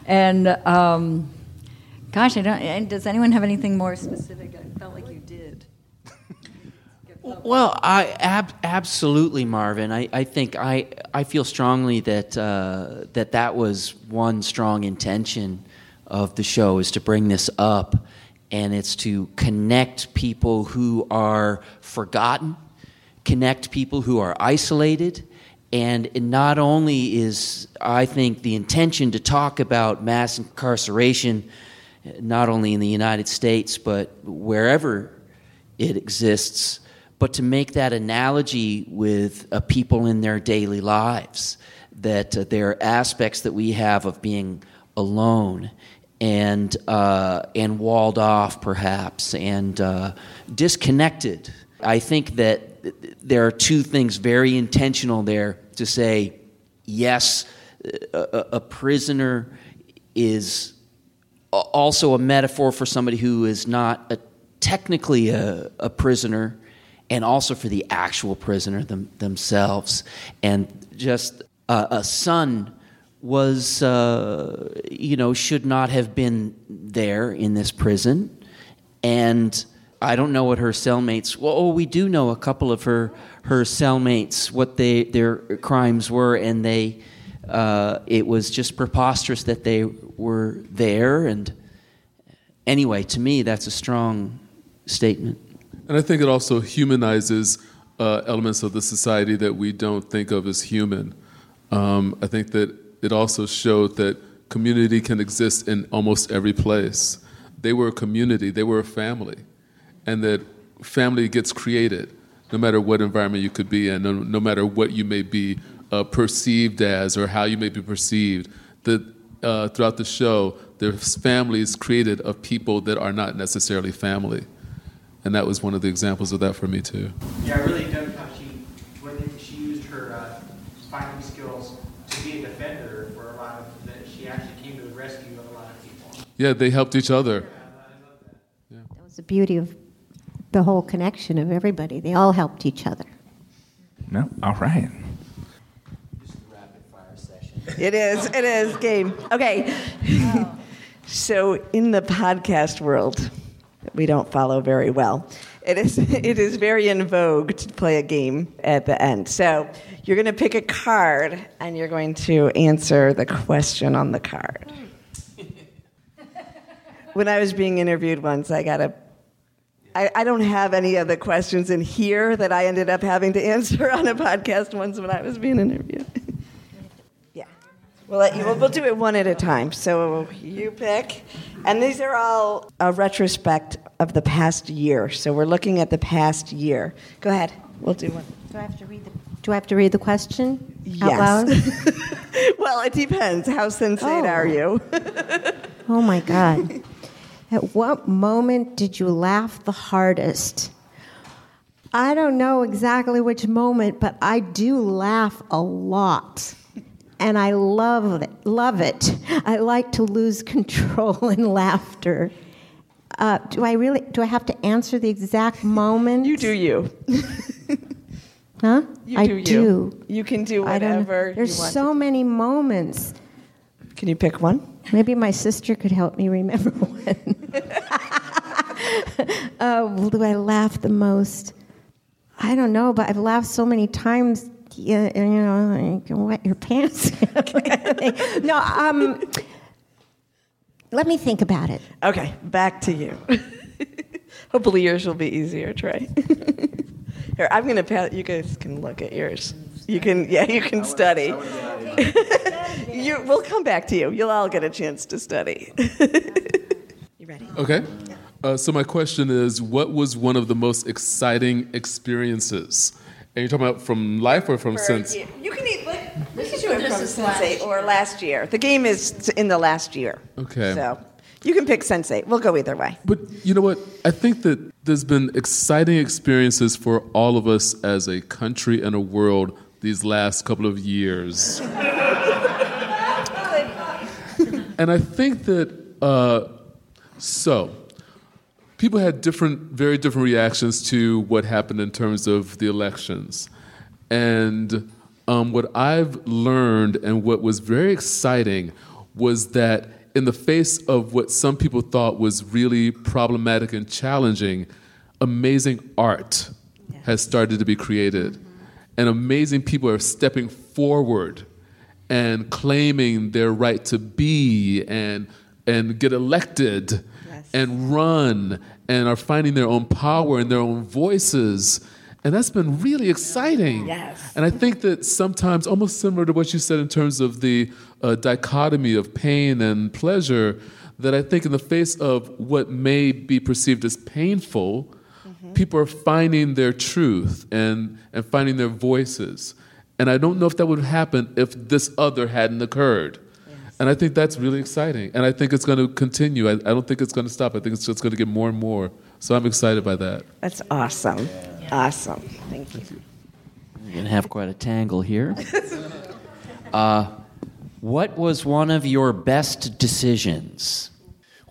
and um, gosh, I don't. Does anyone have anything more specific? I felt like you did. Well, I ab- absolutely, Marvin. I, I think I I feel strongly that uh, that that was one strong intention of the show is to bring this up, and it's to connect people who are forgotten, connect people who are isolated, and not only is I think the intention to talk about mass incarceration, not only in the United States but wherever it exists but to make that analogy with uh, people in their daily lives, that uh, there are aspects that we have of being alone and uh, and walled off, perhaps, and uh, disconnected. I think that there are two things very intentional there to say, yes, a, a prisoner is also a metaphor for somebody who is not a, technically a, a prisoner and also for the actual prisoner them, themselves. And just uh, a Sun was, uh, you know, should not have been there in this prison. And I don't know what her cellmates. Well, oh, we do know a couple of her her cellmates what they their crimes were, and they. Uh, it was just preposterous that they were there, and anyway, to me, that's a strong statement. And I think it also humanizes uh, elements of the society that we don't think of as human. Um, I think that it also showed that community can exist in almost every place. They were a community, they were a family, and that family gets created no matter what environment you could be in, no, no matter what you may be uh, perceived as or how you may be perceived. That uh, throughout the show, there's families created of people that are not necessarily family and that was one of the examples of that for me too. Yeah, I really dug how she when she used her uh, fighting skills to be a defender for a lot of that. She actually came to the rescue of a lot of people. Yeah, they helped each other. Yeah. That was the beauty of the whole connection of everybody. They all helped each other. No, all right. It is. It is game. Okay. so in the podcast world we don't follow very well. It is, it is very in vogue to play a game at the end. So you're going to pick a card and you're going to answer the question on the card. when I was being interviewed once, I got a I, I don't have any of the questions in here that I ended up having to answer on a podcast once when I was being interviewed. We'll, let you, we'll, we'll do it one at a time. So you pick. And these are all a retrospect of the past year. So we're looking at the past year. Go ahead. We'll do one. Do I have to read the, do I have to read the question Yes. out loud? well, it depends. How sensate Oh. are you? Oh my God. At what moment did you laugh the hardest? I don't know exactly which moment, but I do laugh a lot. And I love it. Love it. I like to lose control in laughter. Uh, do I really? Do I have to answer the exact moment? You do you. Huh? You I do you. do. You can do whatever There's you want. so many moments. Can you pick one? Maybe my sister could help me remember one. uh, do I laugh the most? I don't know, but I've laughed so many times. You, you know, you can wet your pants. no, um, let me think about it. Okay, back to you. Hopefully yours will be easier, Trey. Here, I'm gonna pass. You guys can look at yours. You can, yeah, you can study. you, we'll come back to you. You'll all get a chance to study. you ready? Okay. Uh, so my question is, what was one of the most exciting experiences? And you're talking about from life or from since? You, you can eat. Like, we can do it from Sense8 or last year. The game is in the last year. Okay. So you can pick Sense8. We'll go either way. But you know what? I think that there's been exciting experiences for all of us as a country and a world these last couple of years. and I think that, uh, so, people had different, very different reactions to what happened in terms of the elections. And um, what I've learned and what was very exciting was that in the face of what some people thought was really problematic and challenging, amazing art has started to be created. And amazing people are stepping forward and claiming their right to be and, and get elected and run and are finding their own power and their own voices. And that's been really exciting. Yes. And I think that sometimes, almost similar to what you said in terms of the uh, dichotomy of pain and pleasure, that I think in the face of what may be perceived as painful, people are finding their truth and, and finding their voices. And I don't know if that would happen if this other hadn't occurred. And I think that's really exciting. And I think it's going to continue. I, I don't think it's going to stop. I think it's just going to get more and more. So I'm excited by that. That's awesome. Awesome. Thank you. We're going to have quite a tangle here. Uh, what was one of your best decisions?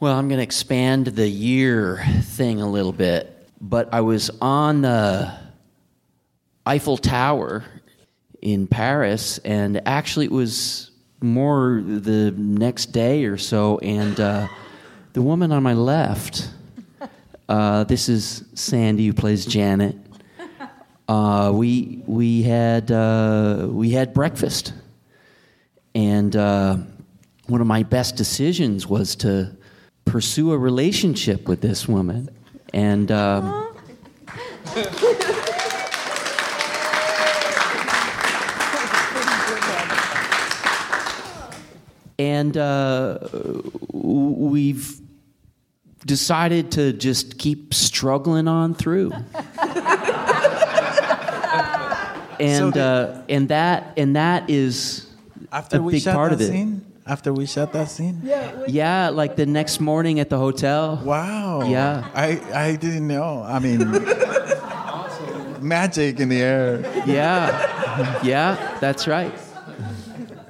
Well, I'm going to expand the year thing a little bit. But I was on the Eiffel Tower in Paris, and actually, it was more the next day or so, and uh, the woman on my left. Uh, this is Sandy, who plays Janet. Uh, we we had uh, we had breakfast, and uh, one of my best decisions was to pursue a relationship with this woman, and. Um, and uh, we've decided to just keep struggling on through. and the- uh, and that and that is After a we big shot part that of it. scene, after we shot that scene, Yeah, like the next morning at the hotel. wow. Yeah. I I didn't know. I mean, magic in the air. Yeah, yeah, that's right.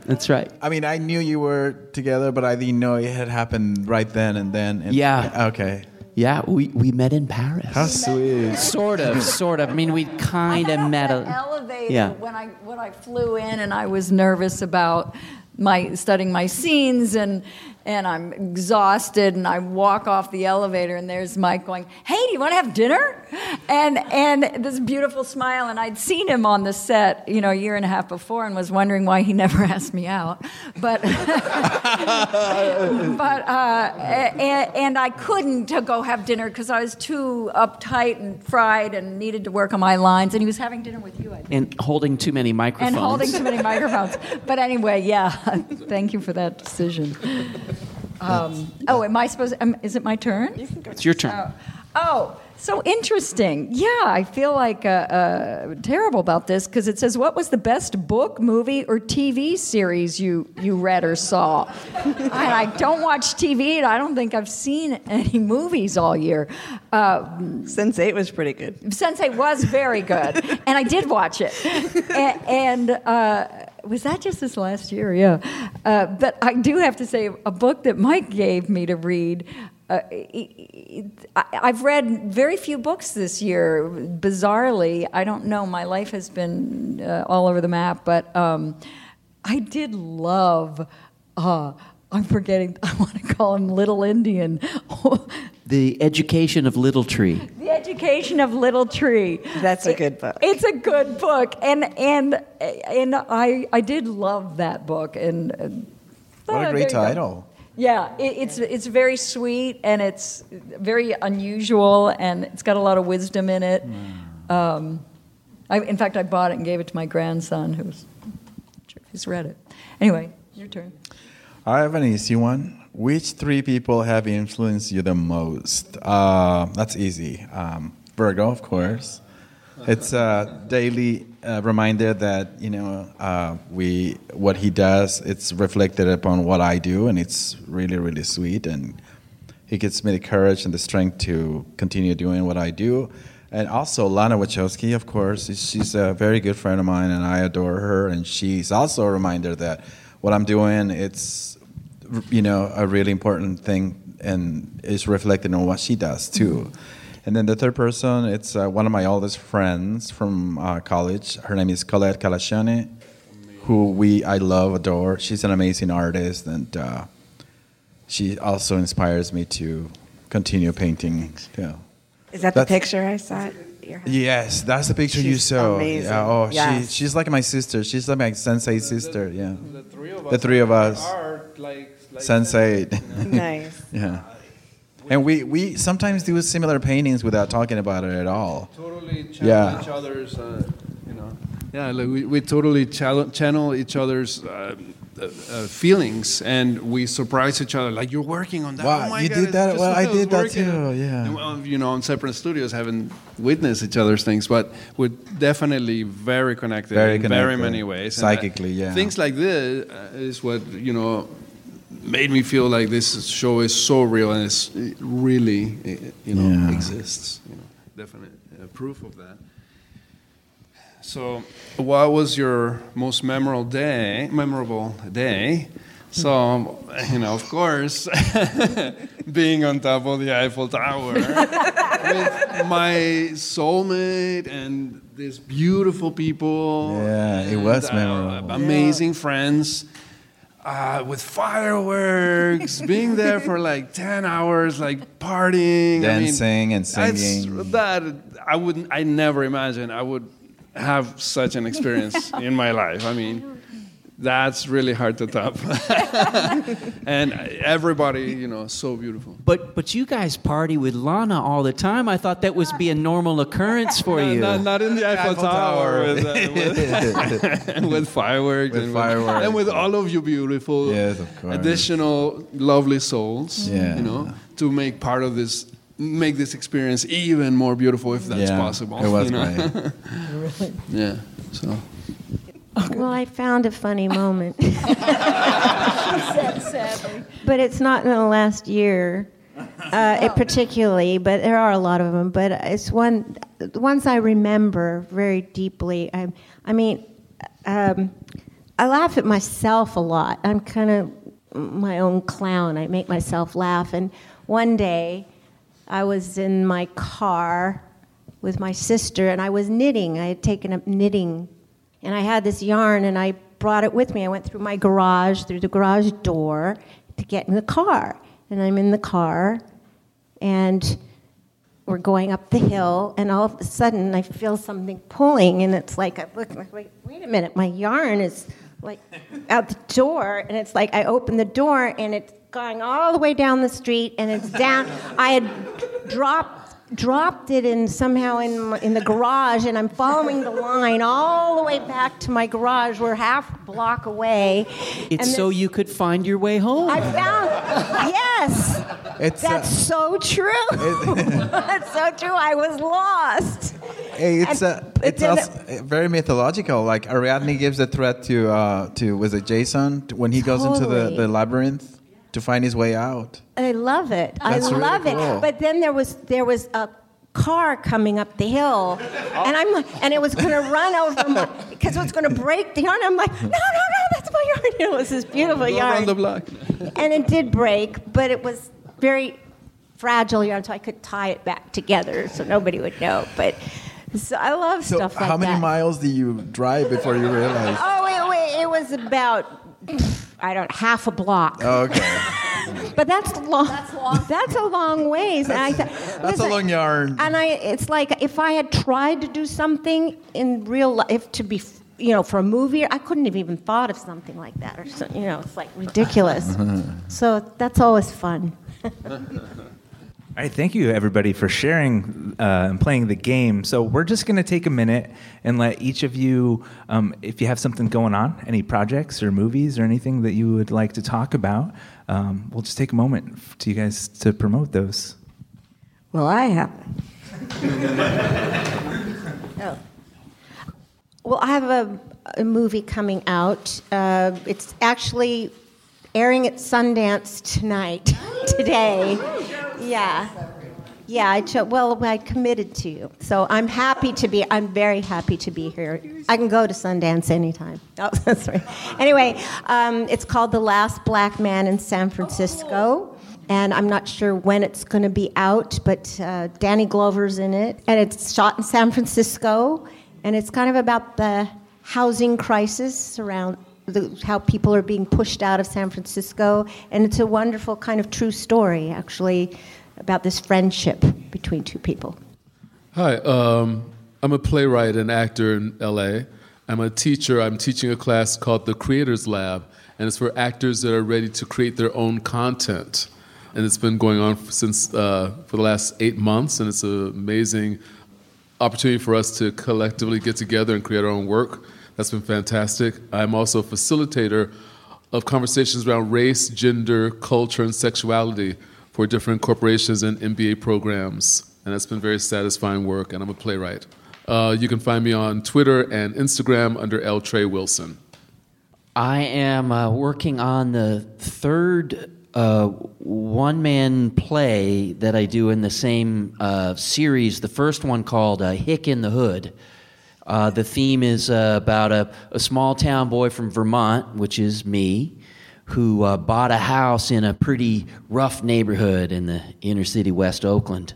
That's right. I mean, I knew you were together, but I didn't know it had happened right then and then. And- Yeah. Okay. Yeah, we, we met in Paris. How sweet. Sort of, sort of. I mean, we kind of met. That A, elevator Yeah. when I when I flew in and I was nervous about my studying my scenes and and I'm exhausted, and I walk off the elevator, and there's Mike going, "Hey, do you want to have dinner?" And and this beautiful smile, and I'd seen him on the set, you know, a year and a half before, and was wondering why he never asked me out, but but uh, and, and I couldn't go have dinner because I was too uptight and fried and needed to work on my lines, and he was having dinner with you, I think. And holding too many microphones. And holding too many microphones. But anyway, yeah, thank you for that decision. Um, oh, am I supposed? Um, is it my turn? It's your turn. Oh, oh so interesting. Yeah, I feel like uh, uh, terrible about this because it says, "What was the best book, movie, or TV series you you read or saw?" and I don't watch TV, and I don't think I've seen any movies all year. Uh, Sense8 was pretty good. Sense8 was very good, and I did watch it. and, and uh, was that just this last year? Yeah. Uh, but I do have to say, a book that Mike gave me to read. Uh, I've read very few books this year. Bizarrely, I don't know. My life has been uh, all over the map, but um, I did love. I'm forgetting. I want to call him Little Indian. The Education of Little Tree. The Education of Little Tree. That's a good book. It's a good book, and and and I I did love that book, and uh, What a great there go. title. Yeah, it, it's it's very sweet and it's very unusual and it's got a lot of wisdom in it. Um, I, in fact, I bought it and gave it to my grandson, who's who's read it. Anyway, your turn. I have an easy one. Which three people have influenced you the most? Uh, that's easy. Um, Virgo, of course. It's a daily uh, reminder that you know uh, we what he does. It's reflected upon what I do, and it's really really sweet. And he gives me the courage and the strength to continue doing what I do. And also Lana Wachowski, of course, she's a very good friend of mine, and I adore her. And she's also a reminder that what I'm doing, it's you know a really important thing, and is reflected on what she does too. And then the third person, it's uh, one of my oldest friends from uh, college. Her name is Colette Kalashane, who we I love, adore. She's an amazing artist, and uh, she also inspires me to continue painting. Yeah. Is that the picture I saw? At your house? Yes, that's the picture you saw. amazing. Yeah, oh, Yes. she, she's like my sister. She's like my Sense8 sister. Yeah. The three of us. The three of us. Are like, like Sense8. Nice. yeah. And we, we sometimes do similar paintings without talking about it at all. totally channel Yeah. each other's, uh, you know. Yeah, like we, we totally channel, channel each other's uh, uh, uh, feelings, and we surprise each other. Like you're working on that. Wow, oh my you God, did that? Well, I did that working too, on." yeah. And, well, you know, on separate studios, haven't witnessed each other's things, but we're definitely very connected Very in very many ways. And I- Psychically, yeah. Things like this uh, is what you know made me feel like this show is so real and it's it really uh, you know Yeah. exists. You know, definite uh, proof of that. So, what was your most memorable day? Memorable day? So, you know, of course, being on top of the Eiffel Tower with my soulmate and these beautiful people. Yeah, it was and, uh, memorable. amazing friends. Uh, with fireworks, being there for like ten hours, like partying, I mean, Dancing and that's- singing. That I wouldn't. I never imagined I would have such an experience in my life. I mean, that's really hard to top. and everybody, you know, so beautiful. But but you guys party with Lana all the time. I thought that was be a normal occurrence for you. Not, not in the Eiffel, Eiffel Tower, Tower. with, uh, with, with fireworks, With and, fireworks. and with all of you beautiful, Yes, of course. additional lovely souls. Yeah. you know, to make part of this, make this experience even more beautiful if that's Yeah, possible. it was you know? great. yeah. So. Well, I found a funny moment, Sad, sadly. but it's not in the last year, uh, it particularly. But there are a lot of them. But it's one, the ones I remember very deeply. I, I mean, um, I laugh at myself a lot. I'm kind of my own clown. I make myself laugh. And one day, I was in my car with my sister, and I was knitting. I had taken up knitting, and I had this yarn, and I brought it with me. I went through my garage, through the garage door, to get in the car. And I'm in the car, and we're going up the hill, and all of a sudden I feel something pulling, and it's like, I look, like, wait, wait a minute, my yarn is like out the door, and it's like I open the door, and it's going all the way down the street, and it's down. I had dropped dropped it in somehow in in the garage, and I'm following the line all the way back to my garage. We're half a block away. It's and so you could find your way home. I found yes. It's, uh, That's so true. That's so true. I was lost. It's And- uh, it's also uh, very mythological. Like Ariadne gives the threat to uh, to was it Jason when he goes into the, the labyrinth to find his way out. I love it. That's I really love cool. it. But then there was there was a car coming up the hill, oh. and I'm like- and it was going to run over my because it was going to break the yarn. I'm like, no, no, no, that's my yarn. It was this beautiful Go yarn, around the block. and it did break, but it was very fragile yarn, so I could tie it back together so nobody would know. But so I love So stuff like that. how many that. miles do you drive before you realize? Oh, it, it, it was about I don't half a block. Oh, okay, But that's long. That's long. That's a long ways. and I th- that's a long yarn. And I, it's like if I had tried to do something in real life to be, you know, for a movie, I couldn't have even thought of something like that. Or so, you know, it's like ridiculous. so that's always fun. All right, thank you everybody for sharing uh, and playing the game. So we're just going to take a minute and let each of you, um, if you have something going on, any projects or movies or anything that you would like to talk about, um, we'll just take a moment to you guys to promote those. Well, I have. oh. Well, I have a, a movie coming out. Uh, it's actually airing at Sundance tonight, today. Yeah. Yeah, I cho- well, I committed to you, so I'm happy to be. I'm very happy to be here. I can go to Sundance anytime. Oh, that's right. Anyway, um, it's called The Last Black Man in San Francisco, and I'm not sure when it's going to be out, but uh, Danny Glover's in it, and it's shot in San Francisco, and it's kind of about the housing crisis around the, how people are being pushed out of San Francisco, and it's a wonderful kind of true story, actually, about this friendship between two people. Hi, um, I'm a playwright and actor in LA. I'm a teacher. I'm teaching a class called the Creators Lab, and it's for actors that are ready to create their own content. And it's been going on since uh, for the last eight months, and it's an amazing opportunity for us to collectively get together and create our own work. That's been fantastic. I'm also a facilitator of conversations around race, gender, culture, and sexuality for different corporations and MBA programs. And that's been very satisfying work, and I'm a playwright. Uh, you can find me on Twitter and Instagram under L. Trey Wilson. I am uh, working on the third uh, one man play that I do in the same uh, series. The first one called uh, Hick in the Hood. Uh, the theme is uh, about a, a small town boy from Vermont, which is me, who uh, bought a house in a pretty rough neighborhood in the inner city West Oakland.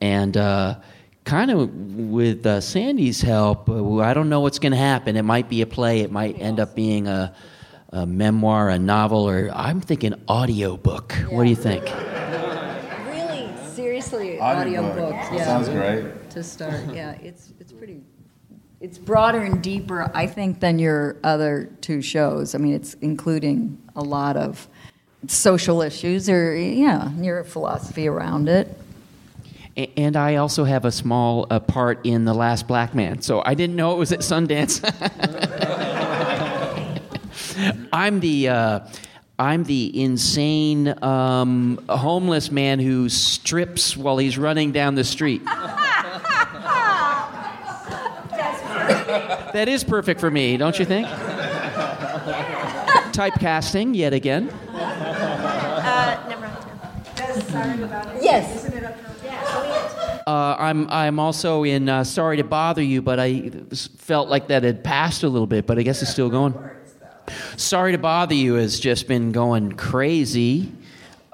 And uh, kind of with uh, Sandy's help, uh, I don't know what's going to happen. It might be a play, it might end up being a, a memoir, a novel, or I'm thinking audiobook. What do you think? Really, seriously, Audiobook. audiobooks. Yeah. Sounds great. To start, yeah, it's it's pretty. It's broader and deeper, I think, than your other two shows. I mean, it's including a lot of social issues or yeah, your philosophy around it. And I also have a small uh, part in The Last Black Man, so I didn't know it was at Sundance. I'm the uh, I'm the insane um, homeless man who strips while he's running down the street. that is perfect for me, don't you think? Typecasting yet again. Yes. Uh, I'm I'm also in uh, Sorry to Bother You, but I felt like that had passed a little bit, but I guess it's still going. Sorry to Bother You has just been going crazy.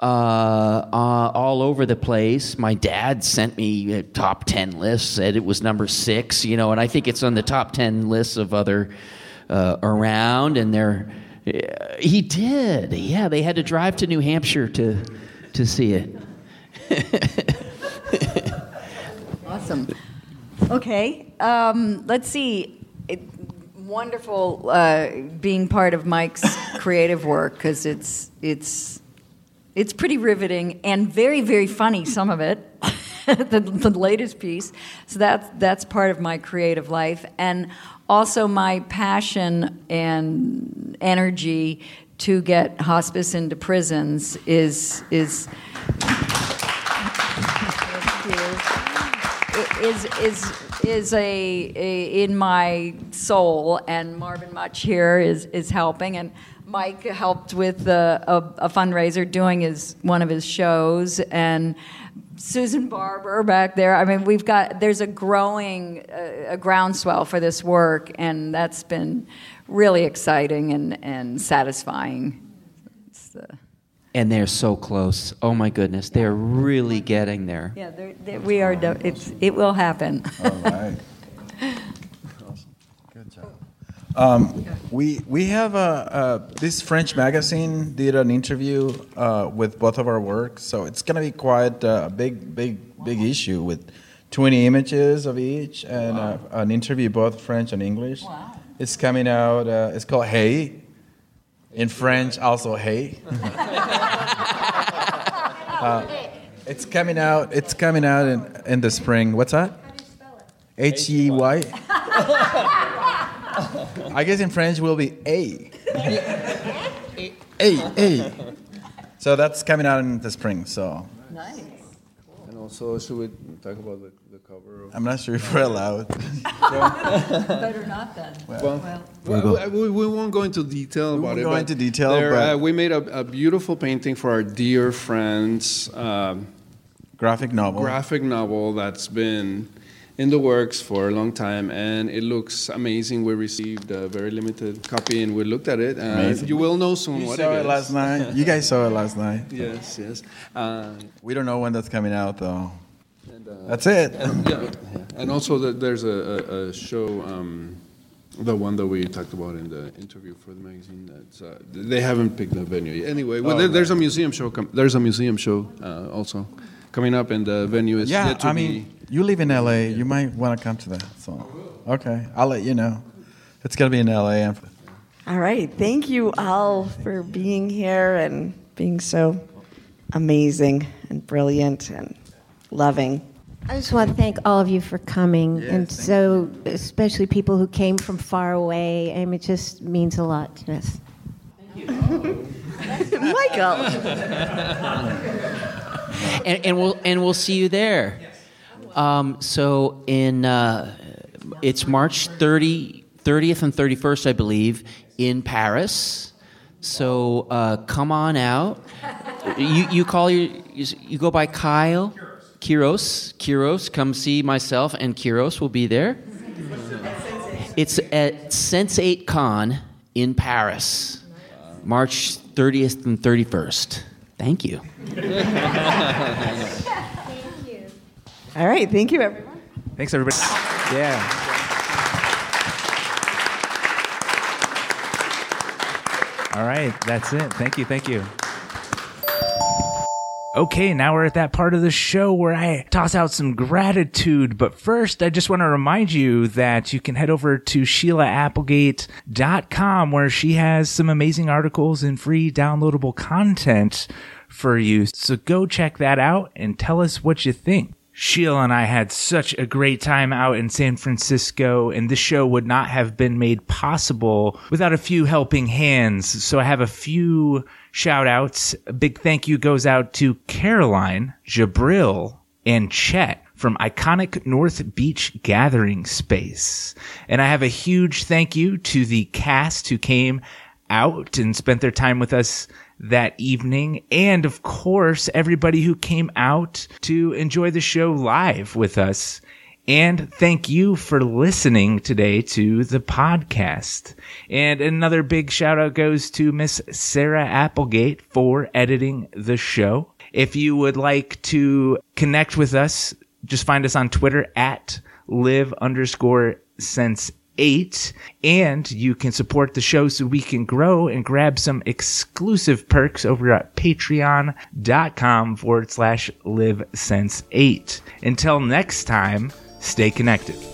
Uh, uh, all over the place. My dad sent me a top 10 list, said it was number six, you know, and I think it's on the top 10 lists of other uh, around, and they're he did. Yeah, they had to drive to New Hampshire to to see it. Awesome. Okay, um, let's see. It, wonderful uh, being part of Mike's creative work because it's it's it's pretty riveting and very very funny. Some of it, the, the latest piece. So that's that's part of my creative life and also my passion and energy to get hospice into prisons is is is is is a, a in my soul, and Marvin Much here is is helping, and Mike helped with the, a, a fundraiser doing his one of his shows, and Susan Barber back there. I mean, we've got there's a growing uh, a groundswell for this work, and that's been really exciting and and satisfying. It's, uh, And they're so close. Oh my goodness, they're really getting there. yeah, they're, they're, we are. do- It's it will happen. All right. Good job. Um, we we have a, a this French magazine did an interview uh, with both of our work, so it's gonna be quite uh, a big big big issue with 20 images of each and uh, an interview both French and English. Wow. It's coming out. Uh, it's called Hey. In French, also Hey. Uh, it's coming out. It's coming out in, in the spring. What's that? H E Y. I guess in French will be A. A A. So that's coming out in the spring. So nice. And also, should we talk about the, the cover? Of, I'm not sure if we're allowed. Better not then. well, well, we, we won't go into detail We about won't it. go into detail, there, but- uh, we made a, a beautiful painting for our dear friends. Um, Graphic novel. graphic novel that's been in the works for a long time, and it looks amazing. We received a very limited copy, and we looked at it. Uh, Amazing. you will know soon You what saw it it is. last night. You guys saw it last night. Yes, yes. Uh, We don't know when that's coming out though. and, uh, That's it. and, yeah, and also the, there's a, a, a show, um, the one that we talked about in the interview for the magazine. That's, uh, they haven't picked the venue yet. Anyway, well, Oh, there, there's a museum show. Com- there's a museum show uh, also coming up, and the venue is Yeah, yet to I be. mean, you live in LA. You might want to come to that. So, okay, I'll let you know. It's gonna be in LA. All right. Thank you all for being here and being so amazing and brilliant and loving. I just want to thank all of you for coming, Yes, and thank so especially people who came from far away. I mean, it just means a lot to us. Thank you. Michael. and, and we'll and we'll see you there. Um, so in uh, it's March 30, 30th and 31st, I believe, in Paris. So uh, come on out. You you call your you, you go by Kyle, Kiros, Kiros. Come see myself and Kiros will be there. It's at Sense8 Con in Paris, March 30th and 31st. Thank you. All right. Thank you, everyone. Thanks, everybody. Yeah. All right, that's it. Thank you, thank you. Okay, now we're at that part of the show where I toss out some gratitude. But first, I just want to remind you that you can head over to SheilaApplegate.com where she has some amazing articles and free downloadable content for you. So go check that out and tell us what you think. Sheila and I had such a great time out in San Francisco, and this show would not have been made possible without a few helping hands. So I have a few shout outs. A big thank you goes out to Caroline, Jabril, and Chet from iconic North Beach Gathering Space. And I have a huge thank you to the cast who came out and spent their time with us that evening. And of course, everybody who came out to enjoy the show live with us. And thank you for listening today to the podcast. And another big shout out goes to Miss Sarah Applegate for editing the show. If you would like to connect with us, just find us on Twitter at live underscore sense 8. And you can support the show so we can grow and grab some exclusive perks over at patreon.com forward slash live sense 8. Until next time, stay connected.